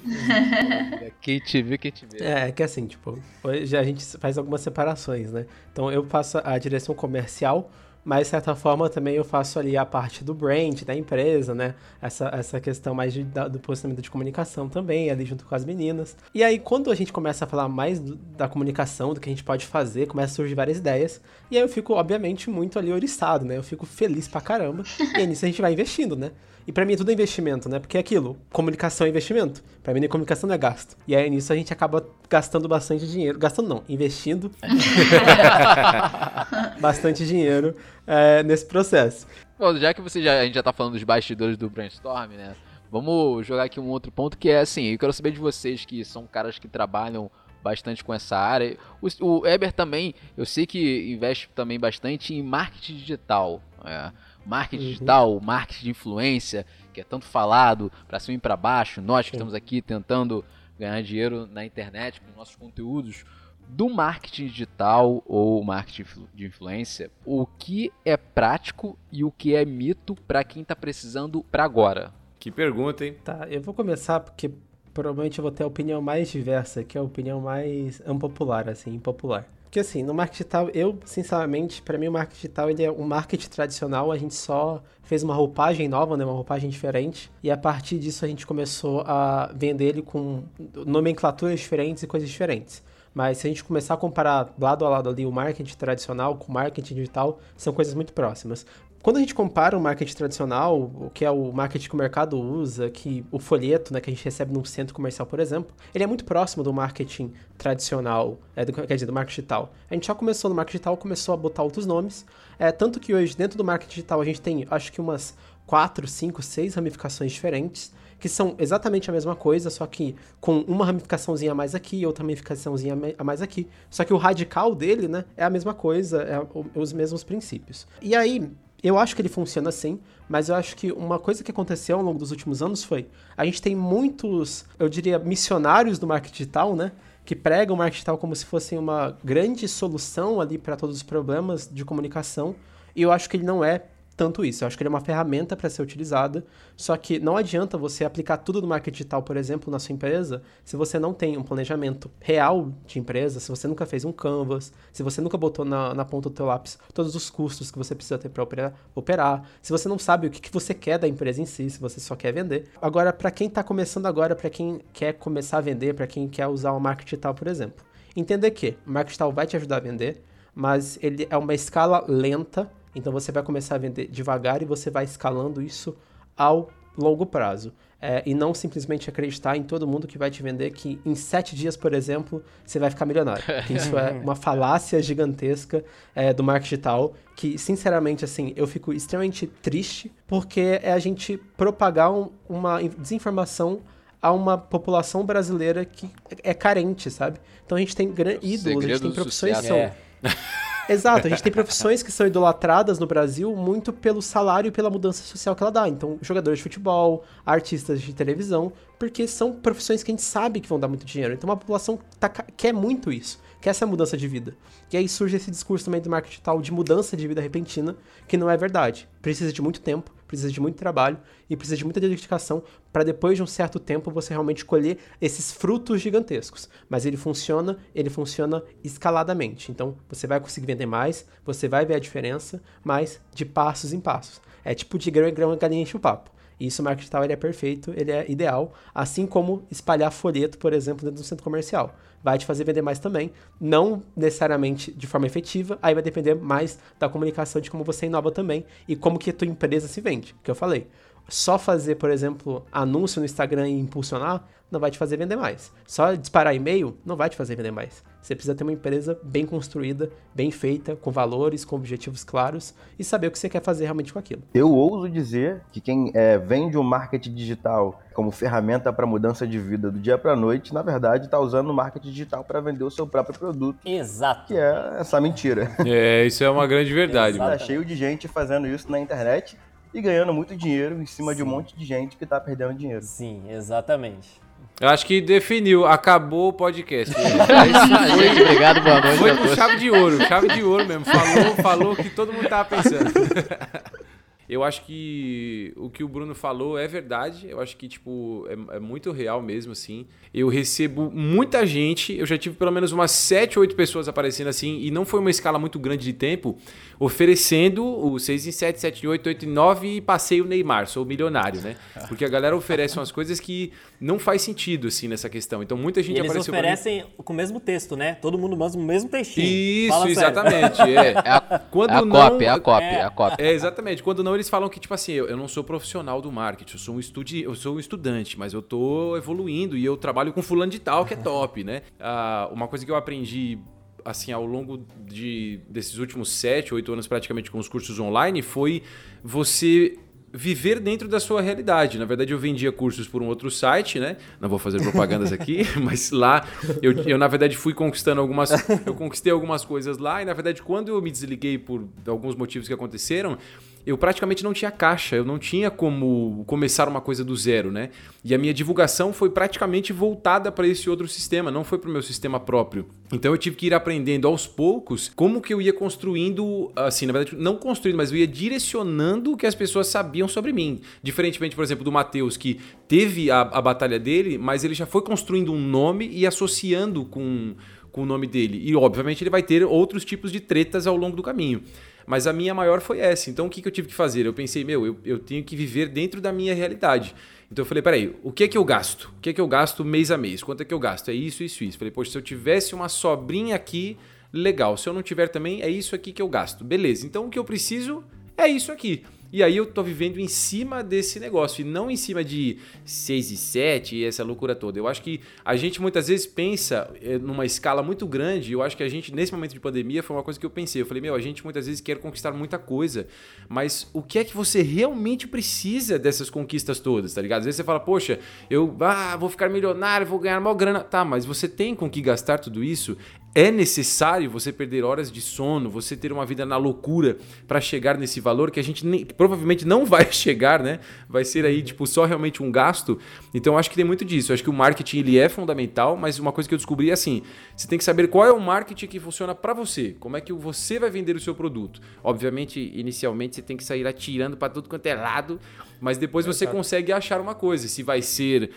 B: quem te viu, quem te vê.
C: É, é que assim, tipo, hoje a gente faz algumas separações, né? Então eu faço a direção comercial, mas de certa forma também eu faço ali a parte do brand da empresa, né? Essa, essa questão mais de, da, do posicionamento de comunicação também, ali junto com as meninas. E aí, quando a gente começa a falar mais do, da comunicação, do que a gente pode fazer, começa a surgir várias ideias. E aí eu fico, obviamente, muito ali oriçado, né? Eu fico feliz pra caramba. e aí nisso a gente vai investindo, né? E para mim tudo é investimento, né? Porque é aquilo, comunicação é investimento. Para mim comunicação não é gasto. E aí nisso a gente acaba gastando bastante dinheiro. Gastando não, investindo [laughs] bastante dinheiro é, nesse processo.
B: Bom, já que você já, a gente já tá falando dos bastidores do brainstorm, né? Vamos jogar aqui um outro ponto que é assim, eu quero saber de vocês que são caras que trabalham bastante com essa área. O, o Eber também, eu sei que investe também bastante em marketing digital. É marketing uhum. digital, marketing de influência, que é tanto falado para cima e para baixo, nós que Sim. estamos aqui tentando ganhar dinheiro na internet com nossos conteúdos, do marketing digital ou marketing de influência, o que é prático e o que é mito para quem está precisando para agora?
G: Que pergunta, hein?
C: Tá, eu vou começar porque provavelmente eu vou ter a opinião mais diversa, que é a opinião mais unpopular, assim, impopular. Porque assim, no marketing digital, eu, sinceramente, para mim o marketing digital ele é um marketing tradicional, a gente só fez uma roupagem nova, né, uma roupagem diferente, e a partir disso a gente começou a vender ele com nomenclaturas diferentes e coisas diferentes. Mas se a gente começar a comparar lado a lado ali o marketing tradicional com o marketing digital, são coisas muito próximas. Quando a gente compara o marketing tradicional, o que é o marketing que o mercado usa, que o folheto né, que a gente recebe num centro comercial, por exemplo, ele é muito próximo do marketing tradicional, é, do, quer dizer, do marketing digital. A gente já começou no marketing digital, começou a botar outros nomes, é, tanto que hoje, dentro do marketing digital, a gente tem, acho que umas 4, 5, 6 ramificações diferentes, que são exatamente a mesma coisa, só que com uma ramificaçãozinha a mais aqui, outra ramificaçãozinha a mais aqui. Só que o radical dele, né, é a mesma coisa, é os mesmos princípios. E aí, eu acho que ele funciona assim, mas eu acho que uma coisa que aconteceu ao longo dos últimos anos foi a gente tem muitos, eu diria, missionários do marketing digital, né? que pregam o marketing digital como se fosse uma grande solução ali para todos os problemas de comunicação, e eu acho que ele não é tanto isso. Eu acho que ele é uma ferramenta para ser utilizada, só que não adianta você aplicar tudo no marketing digital, por exemplo, na sua empresa, se você não tem um planejamento real de empresa, se você nunca fez um canvas, se você nunca botou na, na ponta do teu lápis todos os custos que você precisa ter para operar, se você não sabe o que, que você quer da empresa em si, se você só quer vender. Agora, para quem está começando agora, para quem quer começar a vender, para quem quer usar o marketing digital, por exemplo, entender que o marketing digital vai te ajudar a vender, mas ele é uma escala lenta então você vai começar a vender devagar e você vai escalando isso ao longo prazo. É, e não simplesmente acreditar em todo mundo que vai te vender que em sete dias, por exemplo, você vai ficar milionário. Isso é [laughs] uma falácia gigantesca é, do marketing digital que, sinceramente, assim, eu fico extremamente triste porque é a gente propagar um, uma desinformação a uma população brasileira que é carente, sabe? Então a gente tem ídolos, a gente tem profissões que são... É. [laughs] Exato, a gente tem profissões que são idolatradas no Brasil muito pelo salário e pela mudança social que ela dá. Então, jogadores de futebol, artistas de televisão, porque são profissões que a gente sabe que vão dar muito dinheiro. Então, uma população tá, quer muito isso, quer essa mudança de vida. E aí surge esse discurso também do marketing tal de mudança de vida repentina, que não é verdade. Precisa de muito tempo, precisa de muito trabalho e precisa de muita dedicação para depois de um certo tempo você realmente colher esses frutos gigantescos. Mas ele funciona, ele funciona escaladamente. Então você vai conseguir vender mais, você vai ver a diferença, mas de passos em passos. É tipo de grão em grão galinha enche o papo. Isso, o marketing digital ele é perfeito, ele é ideal, assim como espalhar folheto, por exemplo, dentro do centro comercial vai te fazer vender mais também. Não necessariamente de forma efetiva, aí vai depender mais da comunicação de como você inova também e como que a tua empresa se vende, que eu falei. Só fazer, por exemplo, anúncio no Instagram e impulsionar não vai te fazer vender mais. Só disparar e-mail não vai te fazer vender mais. Você precisa ter uma empresa bem construída, bem feita, com valores, com objetivos claros e saber o que você quer fazer realmente com aquilo.
D: Eu ouso dizer que quem é, vende o um marketing digital como ferramenta para mudança de vida do dia para a noite, na verdade está usando o marketing digital para vender o seu próprio produto.
E: Exato.
D: Que é essa mentira. [laughs]
G: É, isso é uma grande verdade.
D: Está cheio de gente fazendo isso na internet e ganhando muito dinheiro em cima Sim. de um monte de gente que está perdendo dinheiro.
E: Sim, exatamente.
G: Eu acho que definiu, acabou o podcast. [laughs]
B: É Gente, obrigado, boa noite.
G: Foi com chave de ouro, chave de ouro mesmo. Falou, [laughs] falou o que todo mundo tava pensando. [laughs] Eu acho que o que o Bruno falou é verdade. Eu acho que, tipo, é, é, muito real mesmo, assim. Eu recebo muita gente, eu já tive pelo menos umas 7, 8 pessoas aparecendo assim, e não foi uma escala muito grande de tempo, oferecendo o 6 em 7, 7 em 8, 8 em 9 e passei o Neymar, sou milionário, né? Porque a galera oferece umas coisas que não faz sentido, assim, nessa questão. Então muita gente
E: e eles
G: apareceu
E: oferecem com o mesmo texto, né? Todo mundo manda o mesmo textinho.
G: Isso, Fala exatamente. É. [laughs]
B: é a, Quando é a não, cópia, é a cópia, é. é a cópia.
G: É, exatamente. Quando não, eles falam que, tipo assim, eu, eu não sou profissional do marketing, eu sou um estudi eu sou um estudante, mas eu tô evoluindo e eu trabalho com fulano de tal, que é top, né? Ah, uma coisa que eu aprendi assim, ao longo de, desses últimos sete, oito anos praticamente com os cursos online, foi você viver dentro da sua realidade. Na verdade, eu vendia cursos por um outro site, né? Não vou fazer propagandas aqui, [laughs] mas lá eu, eu, na verdade, fui conquistando algumas. Eu conquistei algumas coisas lá, e na verdade, quando eu me desliguei por alguns motivos que aconteceram, eu praticamente não tinha caixa, eu não tinha como começar uma coisa do zero, né? E a minha divulgação foi praticamente voltada para esse outro sistema, não foi para o meu sistema próprio. Então eu tive que ir aprendendo aos poucos como que eu ia construindo, assim, na verdade, não construindo, mas eu ia direcionando o que as pessoas sabiam sobre mim. Diferentemente, por exemplo, do Matheus, que teve a, a batalha dele, mas ele já foi construindo um nome e associando com, com o nome dele. E, obviamente, ele vai ter outros tipos de tretas ao longo do caminho. Mas a minha maior foi essa. Então o que, que eu tive que fazer? Eu pensei, meu, eu, eu tenho que viver dentro da minha realidade. Então eu falei, peraí, o que é que eu gasto? O que é que eu gasto mês a mês? Quanto é que eu gasto? É isso, isso, isso. Falei, poxa, se eu tivesse uma sobrinha aqui, legal. Se eu não tiver também, é isso aqui que eu gasto. Beleza, então o que eu preciso é isso aqui. E aí eu tô vivendo em cima desse negócio e não em cima de 6 e 7 e essa loucura toda. Eu acho que a gente muitas vezes pensa eh, numa escala muito grande. Eu acho que a gente, nesse momento de pandemia, foi uma coisa que eu pensei. Eu falei, meu, a gente muitas vezes quer conquistar muita coisa, mas o que é que você realmente precisa dessas conquistas todas, tá ligado? Às vezes você fala, poxa, eu ah, vou ficar milionário, vou ganhar mal grana. Tá, mas você tem com que gastar tudo isso? É necessário você perder horas de sono, você ter uma vida na loucura para chegar nesse valor que a gente nem, provavelmente não vai [laughs] chegar, né? Vai ser aí tipo só realmente um gasto. Então acho que tem muito disso. acho que o marketing ele é fundamental, mas uma coisa que eu descobri é assim, você tem que saber qual é o marketing que funciona para você, como é que você vai vender o seu produto. Obviamente, inicialmente você tem que sair atirando para tudo quanto é lado, mas depois você consegue achar uma coisa, se vai ser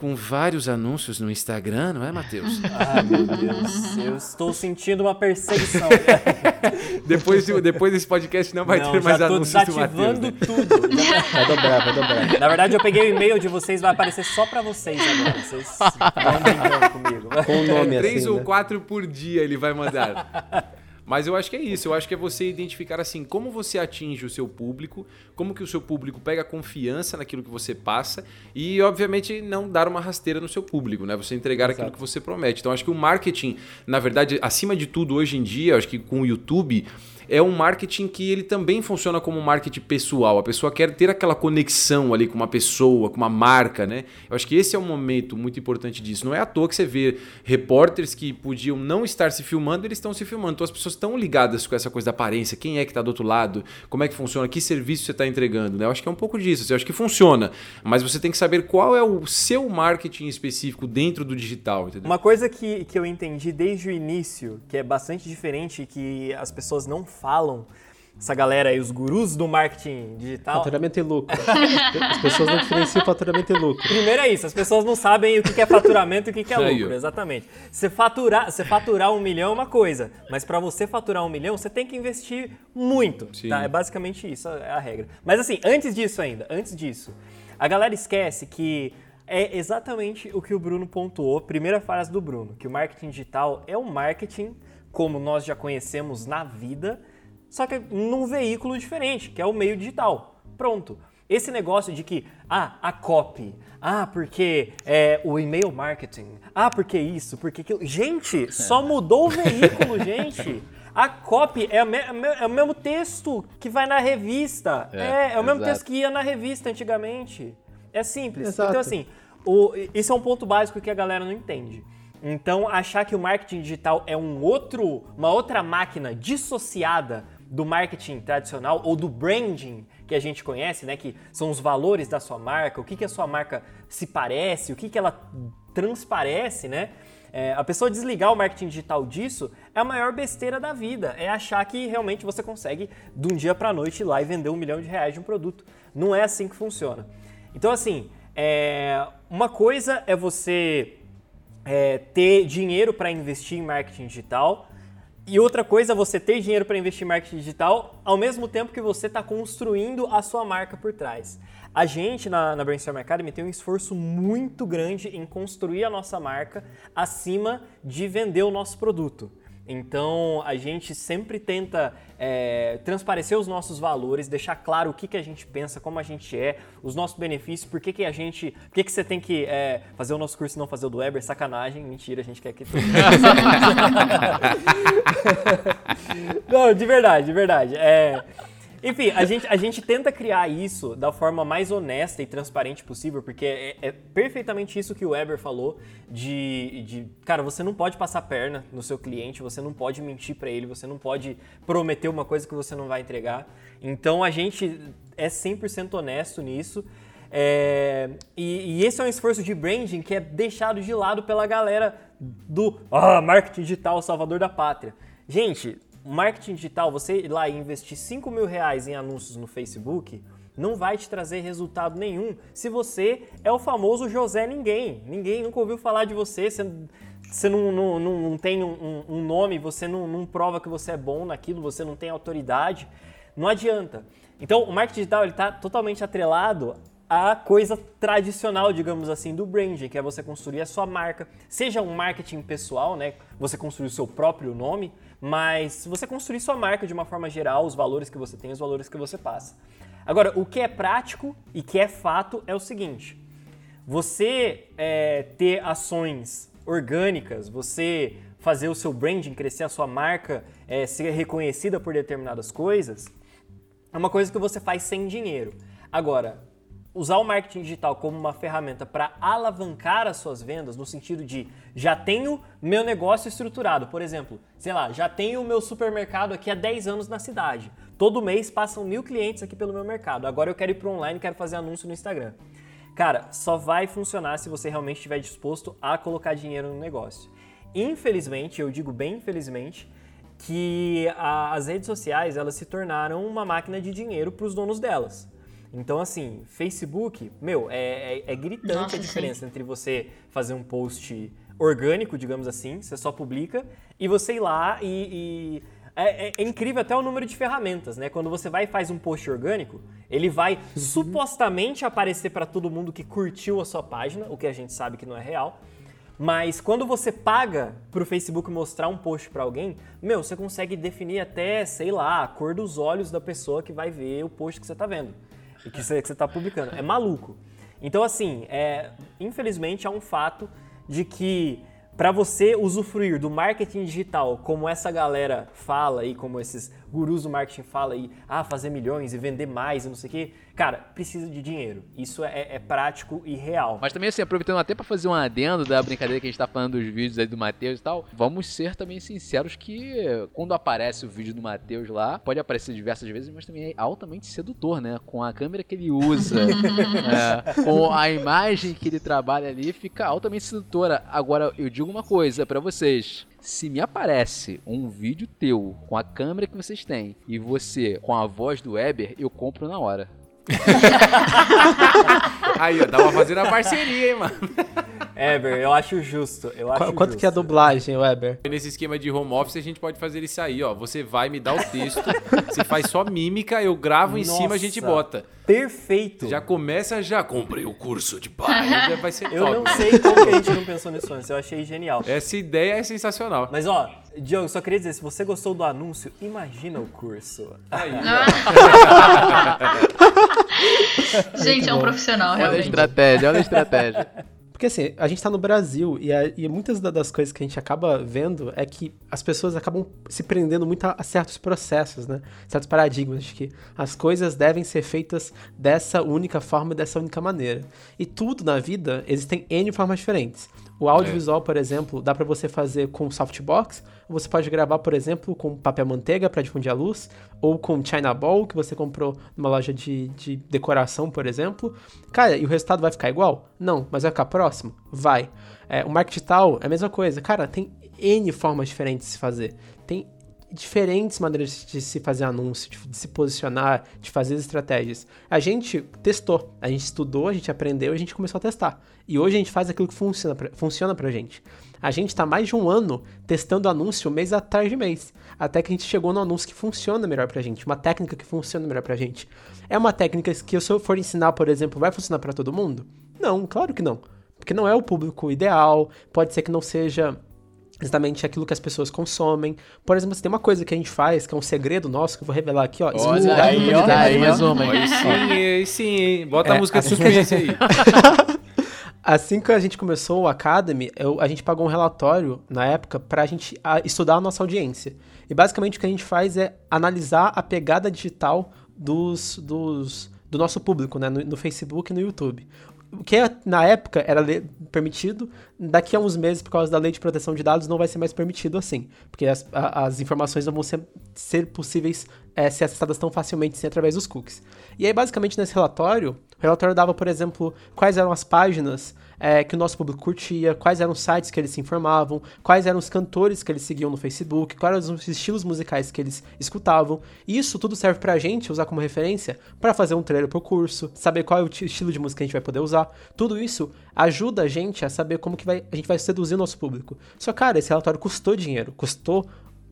G: com vários anúncios no Instagram, não é, Matheus?
E: Ai, [laughs] meu Deus. Eu estou sentindo uma perseguição. [laughs]
G: depois, depois desse podcast não vai
E: não,
G: ter mais anúncios
E: do Matheus.
G: Né? [laughs]
E: tudo.
C: Vai dobrar, vai dobrar.
E: Na verdade, eu peguei o e-mail de vocês, vai aparecer só pra vocês agora. Vocês vão brincando comigo.
C: Com o nome
G: é, três
C: assim,
G: ou
C: né?
G: quatro por dia ele vai mandar. Mas eu acho que é isso, eu acho que é você identificar assim como você atinge o seu público, como que o seu público pega confiança naquilo que você passa e, obviamente, não dar uma rasteira no seu público, né? Você entregar Exato. aquilo que você promete. Então, acho que o marketing, na verdade, acima de tudo, hoje em dia, acho que com o YouTube, é um marketing que ele também funciona como marketing pessoal. A pessoa quer ter aquela conexão ali com uma pessoa, com uma marca, né? Eu acho que esse é um momento muito importante disso. Não é à toa que você vê repórteres que podiam não estar se filmando, eles estão se filmando. Então as pessoas estão ligadas com essa coisa da aparência, quem é que está do outro lado, como é que funciona, que serviço você está entregando, né? Eu acho que é um pouco disso. Eu acho que funciona, mas você tem que saber qual é o seu marketing específico dentro do digital, entendeu?
E: Uma coisa que, que eu entendi desde o início, que é bastante diferente, que as pessoas não falam, essa galera aí, os gurus do marketing digital.
C: Faturamento e lucro. As pessoas não diferenciam faturamento e lucro.
E: Primeiro é isso, as pessoas não sabem o que é faturamento e o que é lucro, exatamente. Você faturar, você faturar um milhão é uma coisa, mas para você faturar um milhão, você tem que investir muito. Tá? É basicamente isso é a regra. Mas assim, antes disso ainda, antes disso, a galera esquece que é exatamente o que o Bruno pontuou, primeira frase do Bruno, que o marketing digital é um marketing como nós já conhecemos na vida, só que num veículo diferente, que é o meio digital. Pronto. Esse negócio de que, ah, a copy, ah, porque é, o e-mail marketing, ah, porque isso, porque aquilo. Gente, só [laughs] mudou o veículo, gente. A copy é, me, é, o mesmo texto que vai na revista. É, é, é o mesmo exato. texto que ia na revista antigamente. É simples. Exato. Então, assim, o, isso é um ponto básico que a galera não entende. Então, achar que o marketing digital é um outro, uma outra máquina dissociada do marketing tradicional ou do branding que a gente conhece, né, que são os valores da sua marca, o que, que a sua marca se parece, o que, que ela transparece, né? É, a pessoa desligar o marketing digital disso é a maior besteira da vida. É achar que realmente você consegue, de um dia para noite, ir lá e vender um milhão de reais de um produto. Não é assim que funciona. Então, assim, é, uma coisa é você é, ter dinheiro para investir em marketing digital. E outra coisa você ter dinheiro para investir em marketing digital ao mesmo tempo que você está construindo a sua marca por trás. A gente na, na Brainstorm Academy tem um esforço muito grande em construir a nossa marca acima de vender o nosso produto. Então a gente sempre tenta é, transparecer os nossos valores, deixar claro o que, que a gente pensa, como a gente é, os nossos benefícios, por que, que a gente. Por que, que você tem que é, fazer o nosso curso e não fazer o do Weber? Sacanagem, mentira, a gente quer que. [laughs] [laughs] não, de verdade, de verdade. É, enfim, a gente, a gente tenta criar isso da forma mais honesta e transparente possível, porque é, é, perfeitamente isso que o Weber falou de, de, cara, você não pode passar perna no seu cliente, você não pode mentir para ele, você não pode prometer uma coisa que você não vai entregar. Então a gente é 100% honesto nisso. É, e, e, esse é um esforço de branding que é deixado de lado pela galera do ah, marketing digital, salvador da pátria. Gente, marketing digital, você ir lá e investir 5 mil reais em anúncios no Facebook, não vai te trazer resultado nenhum se você é o famoso José Ninguém. Ninguém nunca ouviu falar de você, você, você não, não, não, tem um, um, nome, você não, não prova que você é bom naquilo, você não tem autoridade. Não adianta. Então, o marketing digital está totalmente atrelado à coisa tradicional, digamos assim, do branding, que é você construir a sua marca, seja um marketing pessoal, né? Você construir o seu próprio nome, mas se você construir sua marca de uma forma geral, os valores que você tem, os valores que você passa. Agora, o que é prático e que é fato é o seguinte: você é, ter ações orgânicas, você fazer o seu branding crescer, a sua marca é, ser reconhecida por determinadas coisas, é uma coisa que você faz sem dinheiro. Agora, usar o marketing digital como uma ferramenta para alavancar as suas vendas, no sentido de já tenho meu negócio estruturado. Por exemplo, sei lá, já tenho o meu supermercado aqui há 10 anos na cidade. Todo mês passam mil clientes aqui pelo meu mercado. Agora eu quero ir para online e quero fazer anúncio no Instagram. Cara, só vai funcionar se você realmente estiver disposto a colocar dinheiro no negócio. Infelizmente, eu digo bem infelizmente, que a, as redes sociais elas se tornaram uma máquina de dinheiro para os donos delas. Então, assim, Facebook, meu, é, é, é gritante Nossa, a diferença sim. entre você fazer um post orgânico, digamos assim, você só publica, e você ir lá e. e é, é, é, incrível até o número de ferramentas, né? Quando você vai e faz um post orgânico, ele vai uhum. supostamente aparecer para todo mundo que curtiu a sua página, o que a gente sabe que não é real. Mas quando você paga pro Facebook mostrar um post para alguém, meu, você consegue definir até, sei lá, a cor dos olhos da pessoa que vai ver o post que você tá vendo e que você está publicando. É maluco. Então, assim, é, infelizmente há um fato de que para você usufruir do marketing digital, como essa galera fala e como esses gurus do marketing falam aí, ah, fazer milhões e vender mais e não sei o quê, cara, precisa de dinheiro. Isso é, é prático e real.
B: Mas também, assim, aproveitando até para fazer um adendo da brincadeira que a gente tá falando dos vídeos aí do Matheus e tal, vamos ser também sinceros que quando aparece o vídeo do Matheus lá, pode aparecer diversas vezes, mas também é altamente sedutor, né? Com a câmera que ele usa, [laughs] é, com a imagem que ele trabalha ali, fica altamente sedutora. Agora, eu digo uma coisa para vocês se me aparece um vídeo teu com a câmera que vocês têm e você com a voz do Weber, eu compro na hora. [laughs]
G: Aí, ó, dá pra fazer a parceria, hein, mano.
E: Weber, eu acho justo. Eu acho
C: Quanto
E: justo.
C: que é a dublagem, Weber?
G: Nesse esquema de home office, a gente pode fazer isso aí, ó. Você vai me dar o texto, [laughs] você faz só mímica, eu gravo em Nossa, cima, a gente bota.
E: Perfeito.
G: Já começa, já comprei o curso de pai, já vai ser [laughs]
E: Eu
G: top.
E: não sei como que a gente não pensou nisso antes, eu achei genial.
G: Essa ideia é sensacional.
E: Mas, ó, Diogo, só queria dizer, se você gostou do anúncio, imagina o curso.
G: Aí, [laughs]
F: Gente, é um profissional, realmente.
B: Olha a estratégia, olha a estratégia.
C: Porque assim, a gente tá no Brasil e, a, e, muitas das coisas que a gente acaba vendo é que as pessoas acabam se prendendo muito a, a, certos processos, né? Certos paradigmas de que as coisas devem ser feitas dessa única forma, dessa única maneira. E tudo na vida existem N formas diferentes. O audiovisual, é. por exemplo, dá para você fazer com softbox, você pode gravar, por exemplo, com papel manteiga para difundir a luz, ou com China Ball, que você comprou numa loja de, de decoração, por exemplo. Cara, e o resultado vai ficar igual? Não, mas vai ficar próximo? Vai. É, o marketing digital é a mesma coisa. Cara, tem N formas diferentes de se fazer. Tem diferentes maneiras de se fazer anúncio, de, se posicionar, de fazer estratégias. A gente testou, a gente estudou, a gente aprendeu, a gente começou a testar. E hoje a gente faz aquilo que funciona pra, funciona pra gente. A gente está mais de um ano testando anúncio mês atrás de mês, até que a gente chegou no anúncio que funciona melhor pra gente, uma técnica que funciona melhor pra gente. É uma técnica que se eu for ensinar, por exemplo, vai funcionar para todo mundo? Não, claro que não. Porque não é o público ideal, pode ser que não seja exatamente aquilo que as pessoas consomem. Por exemplo, se tem uma coisa que a gente faz, que é um segredo nosso, que eu vou revelar aqui, ó.
B: Olha aí, ó, aí, mais uma.
G: Aí sim, aí sim. Bota é, a música assim suspense aí. [laughs]
C: Assim que a gente começou o Academy, eu, a gente pagou um relatório na época para a gente a, estudar a nossa audiência. E basicamente o que a gente faz é analisar a pegada digital dos, dos, do nosso público, né, no, no Facebook e no YouTube o que é, na época era permitido, daqui a uns meses, por causa da lei de proteção de dados, não vai ser mais permitido assim. Porque as, a, as informações não vão ser, ser possíveis é, ser acessadas tão facilmente assim, através dos cookies. E aí, basicamente, nesse relatório, o relatório dava, por exemplo, quais eram as páginas é, que o nosso público curtia, quais eram os sites que eles se informavam, quais eram os cantores que eles seguiam no Facebook, quais eram os estilos musicais que eles escutavam. E isso tudo serve pra gente usar como referência para fazer um trailer pro curso, saber qual é o estilo de música que a gente vai poder usar. Tudo isso ajuda a gente a saber como que vai, a gente vai seduzir o nosso público. Só, cara, esse relatório custou dinheiro, custou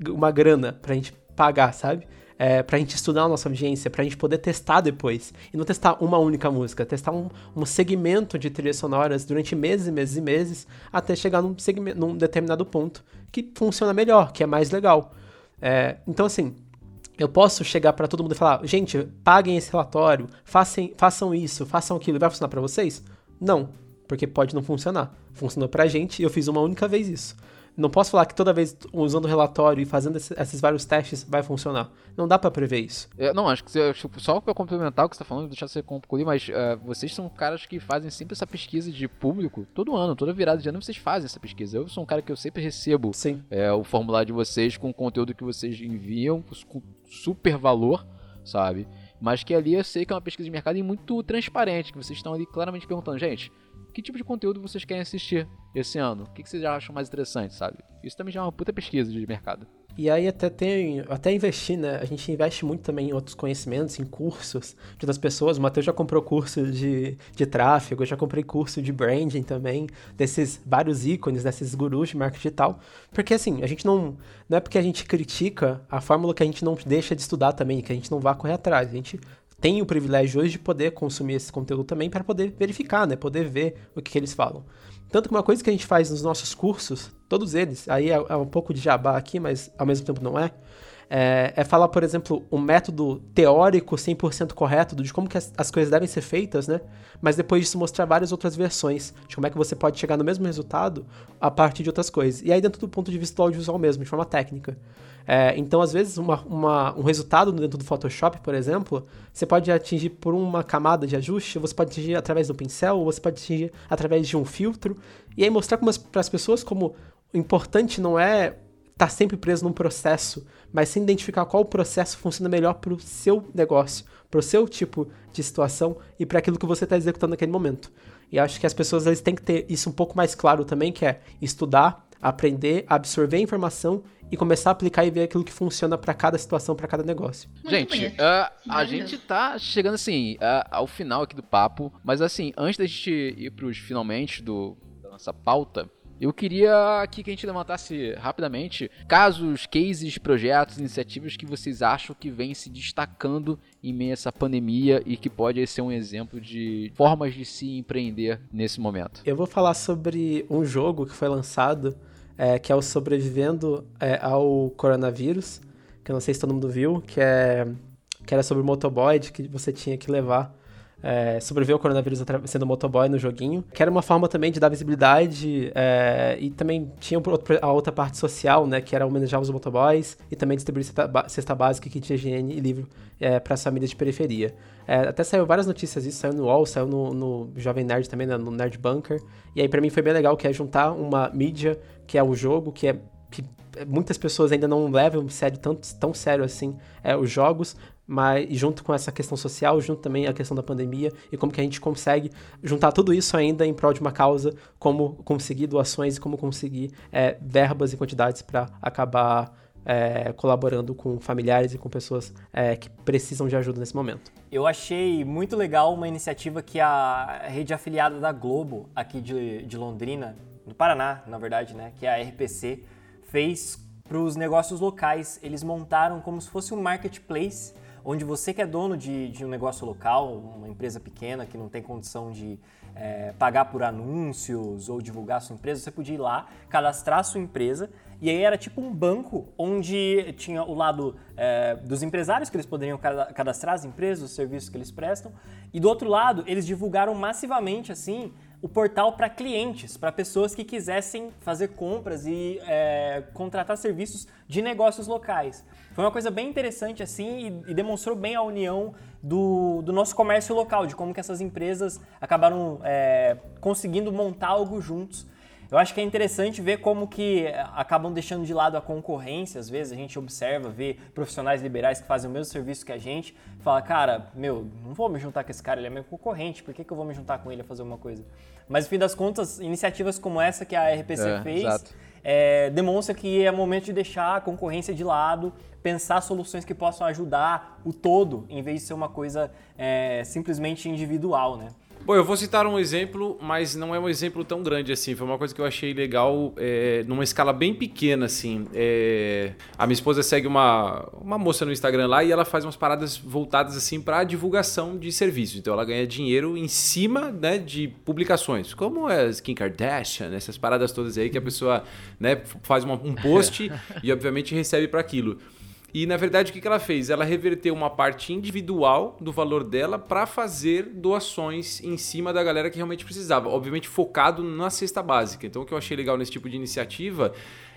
C: uma grana pra gente pagar, sabe? É, pra gente estudar a nossa audiência, pra gente poder testar depois. E não testar uma única música, testar um, um segmento de trilhas sonoras durante meses e meses e meses, até chegar num, segmento, num determinado ponto que funciona melhor, que é mais legal. É, então, assim, eu posso chegar para todo mundo e falar: gente, paguem esse relatório, façam, façam isso, façam aquilo, vai funcionar para vocês? Não, porque pode não funcionar. Funcionou pra gente e eu fiz uma única vez isso. Não posso falar que toda vez usando o relatório e fazendo esse, esses vários testes vai funcionar. Não dá para prever isso.
B: É, não, acho que você, só para complementar o que você tá falando, deixar você concluir, mas uh, vocês são caras que fazem sempre essa pesquisa de público, todo ano, toda virada de ano vocês fazem essa pesquisa. Eu sou um cara que eu sempre recebo é, o formulário de vocês com o conteúdo que vocês enviam, com super valor, sabe? Mas que ali eu sei que é uma pesquisa de mercado e muito transparente, que vocês estão ali claramente perguntando, gente, que tipo de conteúdo vocês querem assistir esse ano? O que, vocês acham mais interessante, sabe? Isso também já é uma puta pesquisa de mercado.
C: E aí até tem, até investir, né? A gente investe muito também em outros conhecimentos, em cursos de outras pessoas. O Matheus já comprou curso de, de tráfego, eu já comprei curso de branding também, desses vários ícones, desses gurus de marketing digital. Porque assim, a gente não. Não é porque a gente critica a fórmula que a gente não deixa de estudar também, que a gente não vá correr atrás. A gente tem o privilégio hoje de poder consumir esse conteúdo também para poder verificar, né? Poder ver o que, que, eles falam. Tanto que uma coisa que a gente faz nos nossos cursos, todos eles, aí é, é um pouco de jabá aqui, mas ao mesmo tempo não é, é, é falar, por exemplo, um método teórico 100% correto de como que as, as, coisas devem ser feitas, né? Mas depois disso mostrar várias outras versões de como é que você pode chegar no mesmo resultado a partir de outras coisas. E aí dentro do ponto de vista do audiovisual mesmo, de forma técnica. É, então, às vezes, uma, uma, um resultado dentro do Photoshop, por exemplo, você pode atingir por uma camada de ajuste, você pode atingir através do pincel, ou você pode atingir através de um filtro, e aí mostrar para as pessoas como o importante não é estar tá sempre preso num processo, mas sim identificar qual processo funciona melhor para o seu negócio, para o seu tipo de situação e para aquilo que você está executando naquele momento. E acho que as pessoas eles têm que ter isso um pouco mais claro também, que é estudar, aprender, absorver a informação e começar a aplicar e ver aquilo que funciona para cada situação, para cada negócio.
B: Muito gente, uh, a gente tá chegando assim uh, ao final aqui do papo, mas assim, antes da gente ir pros finalmente do, da nossa pauta, eu queria aqui que a gente levantasse rapidamente casos, cases, projetos, iniciativas que vocês acham que vêm se destacando em meio a essa pandemia e que pode ser um exemplo de formas de se empreender nesse momento.
C: Eu vou falar sobre um jogo que foi lançado é, que é o Sobrevivendo é, ao Coronavírus, que eu não sei se todo mundo viu, que, é, que era sobre o motoboy, que você tinha que levar é, sobreviver ao coronavírus sendo motoboy no joguinho, que era uma forma também de dar visibilidade é, e também tinha a outra parte social, né, que era homenagear os motoboys e também distribuir cesta, cesta básica, kit de higiene e livro é, para as famílias de periferia. É, até saiu várias notícias disso, saiu no UOL, saiu no, no Jovem Nerd também, né, no Nerd Bunker, e aí para mim foi bem legal, que é juntar uma mídia, que é o jogo, que é que muitas pessoas ainda não levam sério, tão, tão sério assim é, os jogos, mas junto com essa questão social, junto também a questão da pandemia e como que a gente consegue juntar tudo isso ainda em prol de uma causa, como conseguir doações e como conseguir é, verbas e quantidades para acabar é, colaborando com familiares e com pessoas é, que precisam de ajuda nesse momento.
E: Eu achei muito legal uma iniciativa que a rede afiliada da Globo, aqui de, de Londrina, no Paraná, na verdade, né, que é a RPC, fez para os negócios locais. Eles montaram como se fosse um marketplace onde você que é dono de, de um negócio local, uma empresa pequena que não tem condição de é, pagar por anúncios ou divulgar sua empresa, você podia ir lá, cadastrar sua empresa e aí era tipo um banco onde tinha o lado é, dos empresários que eles poderiam cadastrar as empresas, os serviços que eles prestam, e do outro lado eles divulgaram massivamente assim o portal para clientes, para pessoas que quisessem fazer compras e é, contratar serviços de negócios locais. Foi uma coisa bem interessante assim e, e demonstrou bem a união do, do, nosso comércio local, de como que essas empresas acabaram é, conseguindo montar algo juntos eu acho que é interessante ver como que eh, acabam deixando de lado a concorrência. Às vezes a gente observa, vê profissionais liberais que fazem o mesmo serviço que a gente, fala, cara, meu, não vou me juntar com esse cara, ele é meu concorrente, por que, que eu vou me juntar com ele a fazer uma coisa? Mas no fim das contas, iniciativas como essa que a RPC é, fez é, demonstra que é momento de deixar a concorrência de lado, pensar soluções que possam ajudar o todo, em vez de ser uma coisa é, simplesmente individual, né?
G: Bom, eu vou citar um exemplo, mas não é um exemplo tão grande assim. Foi uma coisa que eu achei legal é, numa escala bem pequena, assim. É, a minha esposa segue uma, uma moça no Instagram lá e ela faz umas paradas voltadas assim para divulgação de serviços. Então ela ganha dinheiro em cima né, de publicações, como é Kim Kardashian, essas paradas todas aí que a pessoa né, faz uma, um post [laughs] e obviamente recebe para aquilo. E na verdade o que ela fez? Ela reverteu uma parte individual do valor dela para fazer doações em cima da galera que realmente precisava, obviamente focado na cesta básica. Então o que eu achei legal nesse tipo de iniciativa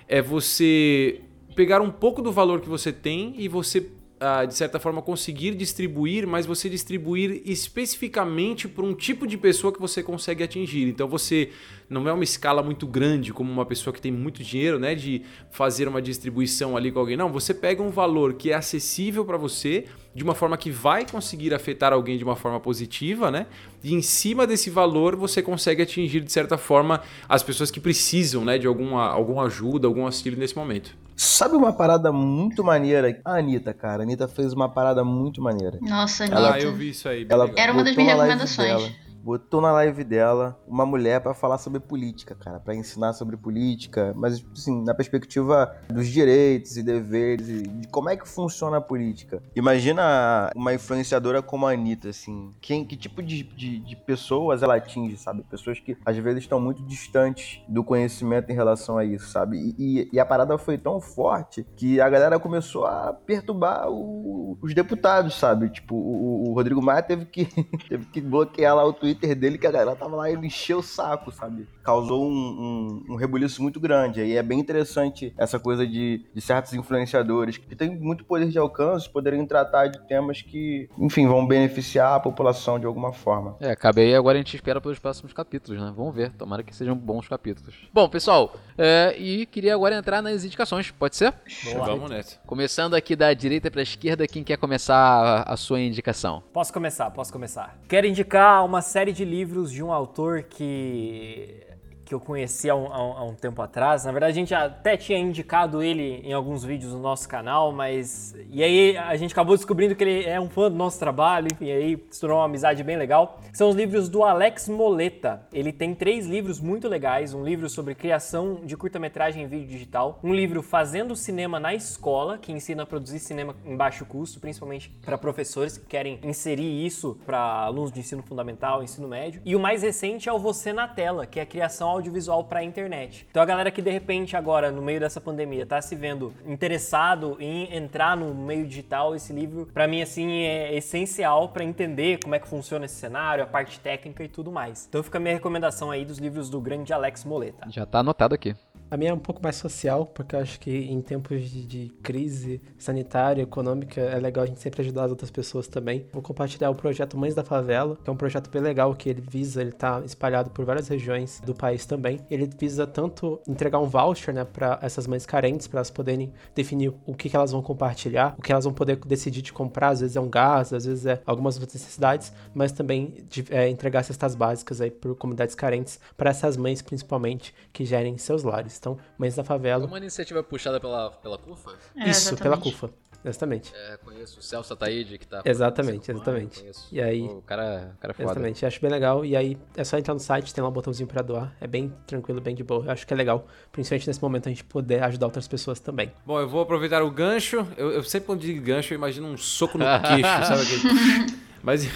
G: é você pegar um pouco do valor que você tem e você Uh, de certa forma, conseguir distribuir, mas você distribuir especificamente para um tipo de pessoa que você consegue atingir. Então você não é uma escala muito grande como uma pessoa que tem muito dinheiro, né, de fazer uma distribuição ali com alguém. Não, você pega um valor que é acessível para você, de uma forma que vai conseguir afetar alguém de uma forma positiva, né? E em cima desse valor você consegue atingir de certa forma as pessoas que precisam, né, de alguma, alguma ajuda, algum auxílio nesse momento.
D: Sabe uma parada muito maneira? A Anitta, cara. A Anitta fez uma parada muito maneira.
F: Nossa, Anitta.
G: Ela, ah, eu vi isso aí.
D: Ela
F: Era uma das minhas recomendações
D: botou na live dela uma mulher para falar sobre política, cara, para ensinar sobre política, mas assim, na perspectiva dos direitos e deveres e de como é que funciona a política. Imagina uma influenciadora como a Anitta, assim, quem, que tipo de, de, de pessoas ela atinge, sabe? Pessoas que às vezes estão muito distantes do conhecimento em relação a isso, sabe? E, e, e a parada foi tão forte que a galera começou a perturbar o, os deputados, sabe? Tipo, o, o Rodrigo Maia teve que, [laughs] teve que bloquear lá o Twitter Twitter dele que a galera tava lá e ele encheu o saco, sabe? Causou um, um, um rebuliço muito grande. Aí é bem interessante essa coisa de, de certos influenciadores que têm muito poder de alcance, poderem tratar de temas que, enfim, vão beneficiar a população de alguma forma.
B: É, acabei agora a gente espera pelos próximos capítulos, né? Vamos ver, tomara que sejam bons capítulos. Bom, pessoal, é, e queria agora entrar nas indicações, pode ser?
G: Boa. Vamos nessa.
B: Começando aqui da direita para a esquerda, quem quer começar a, a sua indicação?
E: Posso começar, posso começar. Quero indicar uma série de livros de um autor que que eu conheci há um, há um, tempo atrás. Na verdade, a gente até tinha indicado ele em alguns vídeos no nosso canal, mas. E aí a gente acabou descobrindo que ele é um fã do nosso trabalho, enfim, aí se tornou uma amizade bem legal. São os livros do Alex Moleta. Ele tem três livros muito legais: um livro sobre criação de curta-metragem em vídeo digital, um livro Fazendo Cinema na Escola, que ensina a produzir cinema em baixo custo, principalmente para professores que querem inserir isso para alunos de ensino fundamental, ensino médio. E o mais recente é o Você na Tela, que é a criação audiovisual para a internet. Então a galera que de repente agora, no meio dessa pandemia, está se vendo interessado em entrar no meio digital, esse livro para mim assim é essencial para entender como é que funciona esse cenário, a parte técnica e tudo mais. Então fica a minha recomendação aí dos livros do grande Alex Moleta.
B: Já está anotado aqui.
C: A minha é um pouco mais social, porque eu acho que em tempos de, de, crise sanitária, econômica, é legal a gente sempre ajudar as outras pessoas também. Vou compartilhar o projeto Mães da Favela, que é um projeto bem legal que ele visa, ele tá espalhado por várias regiões do país também. Ele visa tanto entregar um voucher, né, para essas mães carentes, para elas poderem definir o que, que elas vão compartilhar, o que elas vão poder decidir de comprar, às vezes é um gás, às vezes é algumas outras necessidades, mas também de, é, entregar cestas básicas aí por comunidades carentes, para essas mães principalmente que gerem seus lares. Então, Mães da Favela.
B: Uma iniciativa puxada pela, pela CUFA?
C: É, Isso, pela CUFA. Exatamente.
B: É, conheço o Celso Ataíde, que tá...
C: Exatamente, exatamente.
B: e aí... o cara, o cara é foda.
C: Exatamente, acho bem legal. E aí, é só entrar no site, tem lá um botãozinho pra doar. É bem tranquilo, bem de boa. Eu acho que é legal, principalmente nesse momento, a gente poder ajudar outras pessoas também.
G: Bom, eu vou aproveitar o gancho. Eu, eu sempre quando digo gancho, eu imagino um soco no queixo, sabe aquele... [laughs] Mas,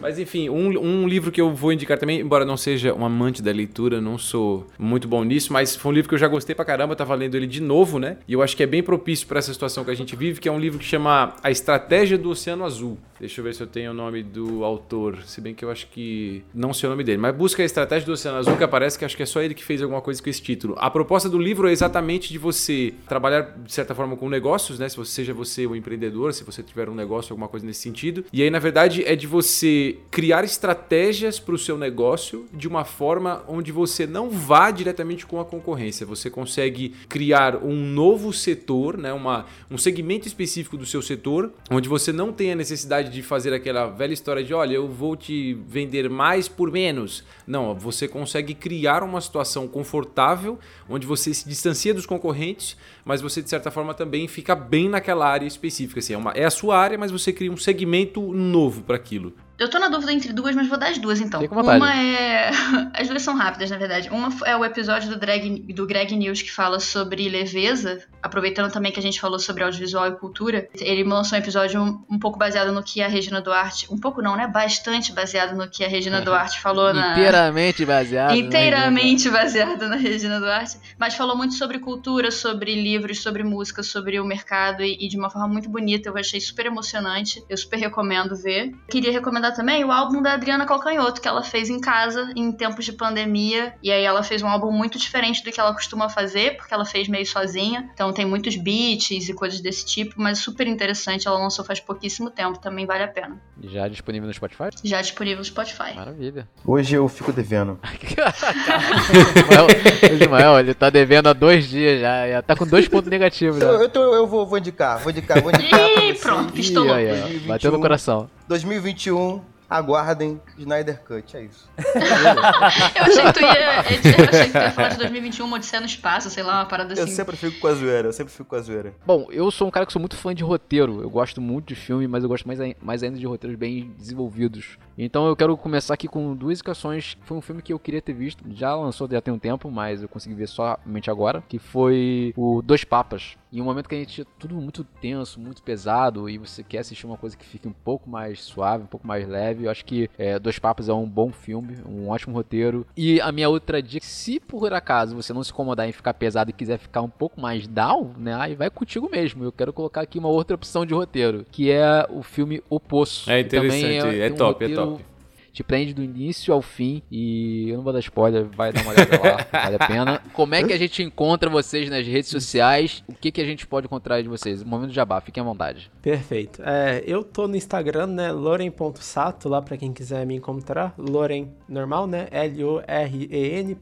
G: mas enfim, um, um livro que eu vou indicar também, embora não seja um amante da leitura, não sou muito bom nisso, mas foi um livro que eu já gostei pra caramba, tava lendo ele de novo, né? E eu acho que é bem propício para essa situação que a gente vive, que é um livro que chama A Estratégia do Oceano Azul. Deixa eu ver se eu tenho o nome do autor, se bem que eu acho que não sei o nome dele, mas busca a Estratégia do Oceano Azul, que aparece que acho que é só ele que fez alguma coisa com esse título. A proposta do livro é exatamente de você trabalhar de certa forma com negócios, né? Se você seja você um empreendedor, se você tiver um negócio, alguma coisa nesse sentido. E aí, na verdade, verdade, é de você criar estratégias para o seu negócio de uma forma onde você não vá diretamente com a concorrência. Você consegue criar um novo setor, né, uma, um segmento específico do seu setor, onde você não tem a necessidade de fazer aquela velha história de, olha, eu vou te vender mais por menos. Não, você consegue criar uma situação confortável, onde você se distancia dos concorrentes, mas você, de certa forma, também fica bem naquela área específica. Assim, é, uma, é a sua área, mas você cria um segmento novo para aquilo.
F: Eu tô na dúvida entre duas, mas vou dar as duas então. Uma é [laughs] as duas são rápidas, na verdade. Uma é o episódio do, Greg, do Greg News que fala sobre leveza, aproveitando também que a gente falou sobre audiovisual e cultura. Ele lançou um episódio um, um pouco baseado no que a Regina Duarte. Um pouco não, né? Bastante baseado no que a Regina [laughs] Duarte falou na.
B: Inteiramente baseado.
F: Inteiramente baseado na Regina Duarte. Mas falou muito sobre cultura, sobre livros, sobre música, sobre o mercado e, e de uma forma muito bonita. Eu achei super emocionante. Eu super recomendo ver. Queria recomendar também o álbum da Adriana Calcanhoto, que ela fez em casa em tempos de pandemia. E aí ela fez um álbum muito diferente do que ela costuma fazer, porque ela fez meio sozinha. Então tem muitos beats e coisas desse tipo, mas super interessante. Ela lançou faz pouquíssimo tempo, também vale a pena.
B: Já disponível no Spotify?
F: Já disponível no Spotify.
B: Maravilha.
D: Hoje eu fico devendo. [laughs] [laughs]
B: o Ismael, ele tá devendo há dois dias já. já tá com dois pontos negativos. Já.
D: Eu, eu, tô, eu vou, vou indicar, vou indicar, vou indicar.
F: Ih, pronto, estou louco.
B: Bateu no coração.
D: 2021, aguardem Snyder Cut, é isso. [laughs]
F: eu achei que tu ia, eu achei que tu ia [laughs] falar de 2021, uma Odisseia no Espaço, sei lá, uma parada assim.
D: Eu sempre fico com a zoeira, eu sempre fico com a zoeira.
B: Bom, eu sou um cara que sou muito fã de roteiro, eu gosto muito de filme, mas eu gosto mais, mais ainda de roteiros bem desenvolvidos. Então eu quero começar aqui com duas indicações. Foi um filme que eu queria ter visto, já lançou já tem um tempo, mas eu consegui ver somente agora, que foi o Dois Papas. Em um momento que a gente tudo muito tenso, muito pesado, e você quer assistir uma coisa que fique um pouco mais suave, um pouco mais leve, eu acho que é, Dois Papas é um bom filme, um ótimo roteiro. E a minha outra dica, se por acaso você não se incomodar em ficar pesado e quiser ficar um pouco mais down, né, aí vai contigo mesmo. Eu quero colocar aqui uma outra opção de roteiro, que é o filme O Poço.
G: É interessante, é, é, um top, é top
B: te prende do início ao fim e eu não vou dar spoiler, vai dar uma olhada lá, [laughs] vale a pena. Como é que a gente encontra vocês nas redes sociais? O que, que a gente pode encontrar de vocês? Momento de jabá, fiquem à vontade.
C: Perfeito. É, eu tô no Instagram, né, loren.sato, lá para quem quiser me encontrar. Loren normal, né, L-O-R-E-N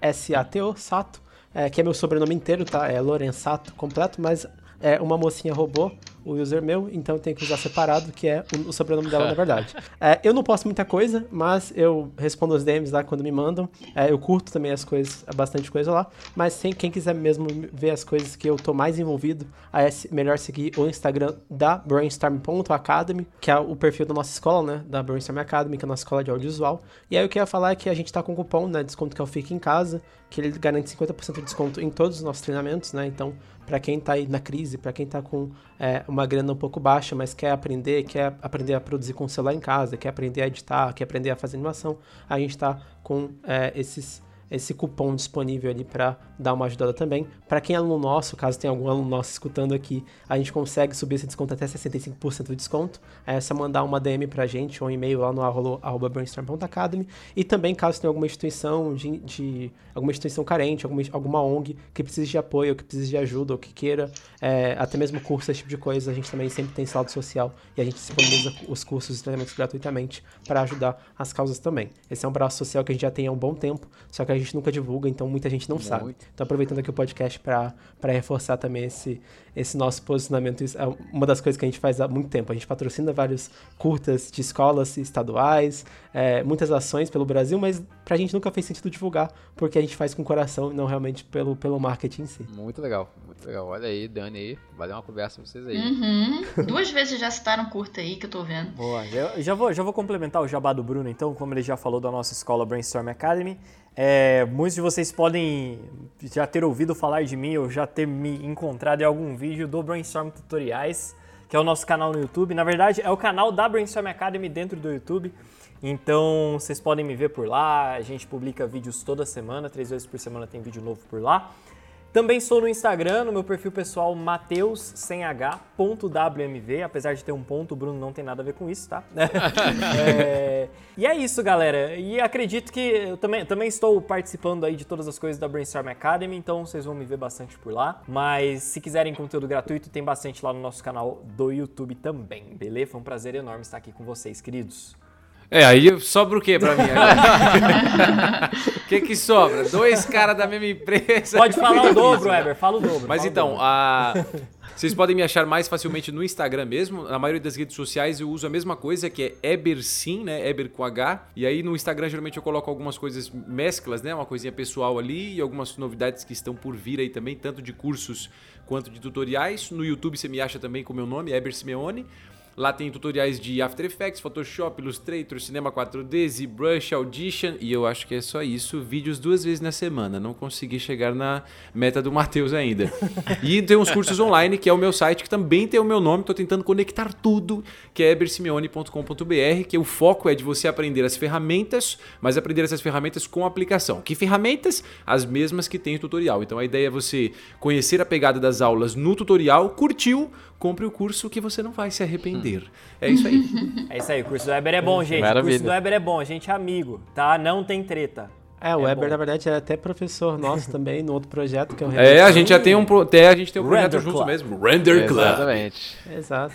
C: S-A-T-O, Sato. É, que é meu sobrenome inteiro, tá? É Lorenzato completo, mas é uma mocinha robô o user meu, então eu tenho que usar separado, que é o, o sobrenome dela, na [laughs] verdade. É, eu não posto muita coisa, mas eu respondo os DMs lá quando me mandam. É, eu curto também as coisas, bastante coisa lá. Mas sem, quem quiser mesmo ver as coisas que eu tô mais envolvido, é melhor seguir o Instagram da Brainstorm.academy, que é o perfil da nossa escola, né? Da Brainstorm Academy, que é a nossa escola de audiovisual. E aí eu ia falar é que a gente tá com cupom, né? Desconto que é o Fique em Casa, que ele garante 50% de desconto em todos os nossos treinamentos, né? Então, para quem tá aí na crise, para quem tá com é, uma grana um pouco baixa, mas quer aprender, quer aprender a produzir com o celular em casa, quer aprender a editar, quer aprender a fazer animação, a gente está com é, esses esse cupom disponível ali para dar uma ajudada também. Para quem é aluno nosso, caso tenha algum aluno nosso escutando aqui, a gente consegue subir esse desconto até 65% de desconto. É só mandar uma DM pra gente ou um e-mail lá no arroba brainstorm.academy. E também, caso tenha alguma instituição de, de, alguma instituição carente, alguma, alguma ONG que precise de apoio, que precise de ajuda, ou que queira, é, até mesmo curso, esse tipo de coisa, a gente também sempre tem saldo social e a gente disponibiliza os cursos e treinamentos gratuitamente para ajudar as causas também. Esse é um braço social que a gente já tem há um bom tempo, só que a gente nunca divulga, então muita gente não Muito. sabe. Então aproveitando aqui o podcast para reforçar também esse, esse nosso posicionamento. Isso é uma das coisas que a gente faz há muito tempo. A gente patrocina vários curtas de escolas estaduais, é, muitas ações pelo Brasil, mas pra gente nunca fez sentido divulgar, porque a gente faz com coração e não realmente pelo, pelo marketing em si.
B: Muito legal, muito legal. Olha aí, Dani aí, valeu uma conversa com vocês aí.
F: Uhum. Duas vezes já citaram curta aí que eu tô vendo.
E: Boa, eu já vou, já vou complementar o jabá do Bruno então, como ele já falou da nossa escola Brainstorm Academy. É, muitos de vocês podem já ter ouvido falar de mim ou já ter me encontrado em algum vídeo do Brainstorm Tutoriais, que é o nosso canal no YouTube. Na verdade, é o canal da Brainstorm Academy dentro do YouTube. Então, vocês podem me ver por lá. A gente publica vídeos toda semana, três vezes por semana tem vídeo novo por lá. Também sou no Instagram, no meu perfil pessoal Mateus sem H.wmv, apesar de ter um ponto, o Bruno não tem nada a ver com isso, tá? [laughs] é, e é isso, galera. E acredito que eu também, também estou participando aí de todas as coisas da Brainstorm Academy, então vocês vão me ver bastante por lá. Mas se quiserem conteúdo gratuito, tem bastante lá no nosso canal do YouTube também, beleza? Foi um prazer enorme estar aqui com vocês, queridos.
G: É, aí sobra o que pra mim agora? O [laughs] que que sobra? Dois caras da mesma empresa.
E: Pode falar o [laughs] dobro, Eber, fala o dobro.
G: Mas então,
E: dobro.
G: a... vocês podem me achar mais facilmente no Instagram mesmo. Na maioria das redes sociais eu uso a mesma coisa, que é Ebersim, né? Eber com H. E aí no Instagram geralmente eu coloco algumas coisas mesclas, né? Uma coisinha pessoal ali e algumas novidades que estão por vir aí também, tanto de cursos quanto de tutoriais. No YouTube você me acha também com o meu nome, Eber Simeone. Lá tem tutoriais de After Effects, Photoshop, Illustrator, Cinema 4D, ZBrush, Audition e eu acho que é só isso. Vídeos duas vezes na semana. Não consegui chegar na meta do Matheus ainda. e tem uns cursos online, que é o meu site, que também tem o meu nome. Estou tentando conectar tudo, que é ebersimeone.com.br, que o foco é de você aprender as ferramentas, mas aprender essas ferramentas com aplicação. Que ferramentas? As mesmas que tem o tutorial. Então a ideia é você conhecer a pegada das aulas no tutorial, curtiu, compre o curso que você não vai se arrepender. É isso aí. [laughs]
E: É isso aí, o curso do Weber é bom, gente. O
B: Maravilha.
E: curso do Weber é bom, a gente é amigo, tá? Não tem treta.
C: É, o
E: É
C: Weber,
E: bom.
C: na verdade, era até professor nosso [laughs] também no outro projeto que é o
G: É, a gente já tem um, pro- até a gente tem um projeto
E: Render
G: junto
E: Club.
G: mesmo. Render Club.
B: Exatamente.
C: Exato.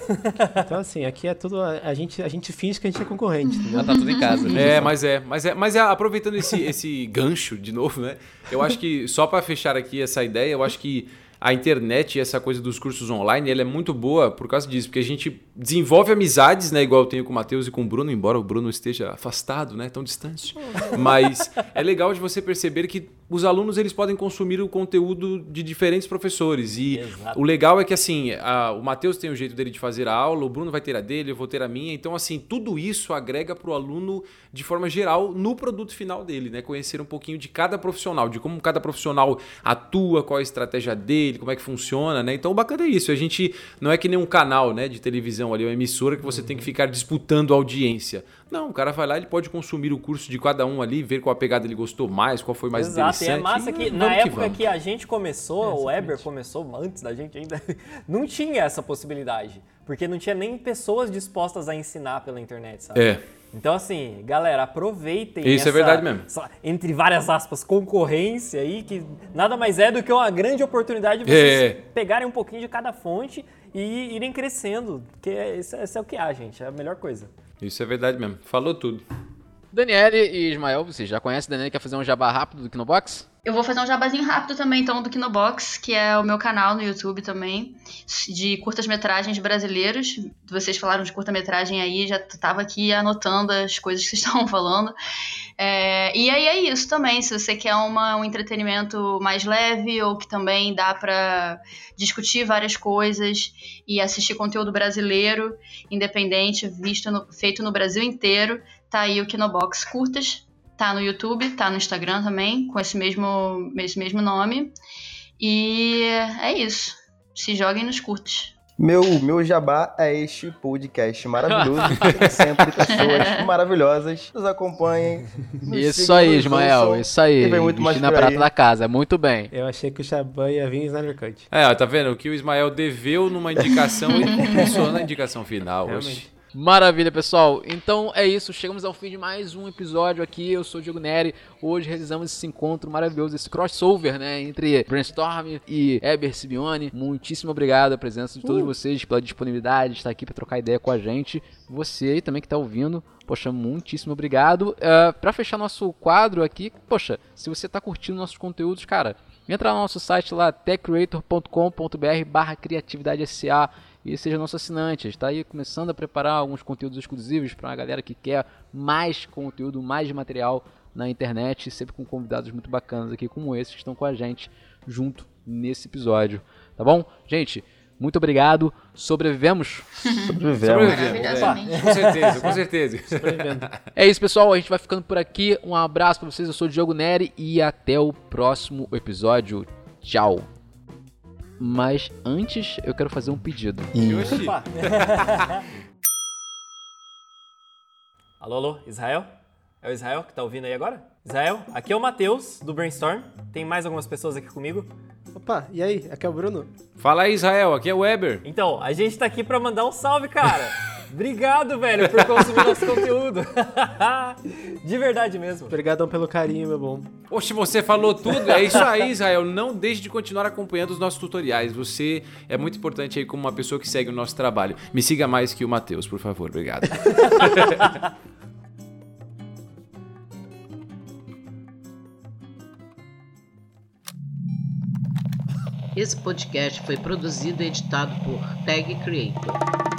C: Então, assim, aqui é tudo. A gente, a gente finge que a gente é concorrente, entendeu?
B: Já tá tudo em casa. [laughs]
G: É, mas é, mas é, mas é, aproveitando esse, esse gancho de novo, né? Eu acho que só para fechar aqui essa ideia, eu acho que a internet e essa coisa dos cursos online, ela é muito boa por causa disso, porque a gente desenvolve amizades, né, igual eu tenho com o Matheus e com o Bruno, embora o Bruno esteja afastado, né, tão distante. Mas é legal de você perceber que os alunos eles podem consumir o conteúdo de diferentes professores e
E: Exato.
G: o legal é que assim, a- o Matheus tem o jeito dele de fazer a aula, o Bruno vai ter a dele, eu vou ter a minha. Então, assim, tudo isso agrega para o aluno de forma geral no produto final dele, né? Conhecer um pouquinho de cada profissional, de como cada profissional atua, qual a estratégia dele, como é que funciona, né? Então, o bacana é isso. A gente não é que nem um canal, né, de televisão ali, uma emissora que você tem que ficar disputando audiência. Não, o cara vai lá, ele pode consumir o curso de cada um ali, ver qual a pegada ele gostou mais, qual foi mais
E: Exato, e
G: interessante.
E: é massa que
G: e
E: na época
G: vamos.
E: que a gente começou, o Weber começou antes da gente ainda, [laughs] não tinha essa possibilidade. Porque não tinha nem pessoas dispostas a ensinar pela internet, sabe?
G: É.
E: Então, assim, galera, aproveitem
G: Isso é
E: essa-
G: verdade mesmo.
E: essa, entre várias aspas, concorrência aí, que nada mais é do que uma grande oportunidade de vocês
G: É.
E: pegarem um pouquinho de cada fonte e irem crescendo. Porque isso, isso é o que há, gente, é a melhor coisa.
G: Isso é verdade mesmo. Falou tudo.
B: Daniele e Ismael, vocês já conhecem? Daniele quer fazer um jabá rápido do Kinobox?
F: Eu vou fazer um jabazinho rápido também, então, do Kinobox, que é o meu canal no YouTube também, de curtas-metragens brasileiros. Vocês falaram de curta-metragem aí, já tava aqui anotando as coisas que vocês [laughs] estavam falando. É, e aí é isso também, se você quer uma, um entretenimento mais leve ou que também dá pra discutir várias coisas e assistir conteúdo brasileiro, independente, visto no- feito no Brasil inteiro, tá aí o Kinobox Curtas. Tá no YouTube, tá no Instagram também, com esse mesmo, esse mesmo nome. E é isso. Se joguem nos curtos.
D: Meu, meu jabá é este podcast maravilhoso. [laughs] que sempre pessoas maravilhosas nos acompanhem. nos
B: Isso aí, Ismael, isso aí.
D: E vem muito mais
B: na prata da casa, muito bem.
C: Eu achei que o Shaban ia vir Snyder Cut.
G: É, ó, tá vendo? O que o Ismael deveu numa indicação, ele [laughs] compensou na indicação final.
C: Realmente.
G: Oxi.
B: Maravilha, pessoal. Então é isso. Chegamos ao fim de mais um episódio aqui. Eu sou o Diego Neri. Hoje realizamos esse encontro maravilhoso, esse crossover, né? Entre Brainstorm e Eber Simeone. Muitíssimo obrigado a presença de todos vocês pela disponibilidade de estar aqui para trocar ideia com a gente. Você aí também que tá ouvindo. Poxa, muitíssimo obrigado. Uh, para fechar nosso quadro aqui, poxa, se você tá curtindo nossos conteúdos, cara, entra no nosso site lá, techcreator.com.br barra criatividade SA e seja nosso assinante. A gente está aí começando a preparar alguns conteúdos exclusivos para uma galera que quer mais conteúdo, mais material na internet, sempre com convidados muito bacanas aqui como esses que estão com a gente junto nesse episódio. Tá bom? Gente, muito obrigado. Sobrevivemos. [laughs]
D: Sobrevivemos.
G: Sobrevivemos. Com certeza, com certeza.
B: É isso, pessoal. A gente vai ficando por aqui. Um abraço para vocês. Eu sou o Diogo Neri e até o próximo episódio. Tchau. Mas antes eu quero fazer um pedido. [laughs]
E: Alô, alô, Israel? É o Israel que tá ouvindo aí agora? Israel, aqui é o Matheus, do Brainstorm. Tem mais algumas pessoas aqui comigo.
C: Opa, e aí? Aqui é o Bruno.
G: Fala aí, Israel. Aqui é o Weber.
E: Então, a gente tá aqui pra mandar um salve, cara. [laughs] Obrigado, velho, por consumir nosso conteúdo. [laughs] De verdade mesmo.
C: Obrigadão pelo carinho, meu bom.
G: Oxe, você falou tudo. É isso aí, Israel. Não deixe de continuar acompanhando os nossos tutoriais. Você é muito importante aí como uma pessoa que segue o nosso trabalho. Me siga mais que o Matheus, por favor. Obrigado. [laughs]
H: Esse podcast foi produzido e editado por Tag Creator.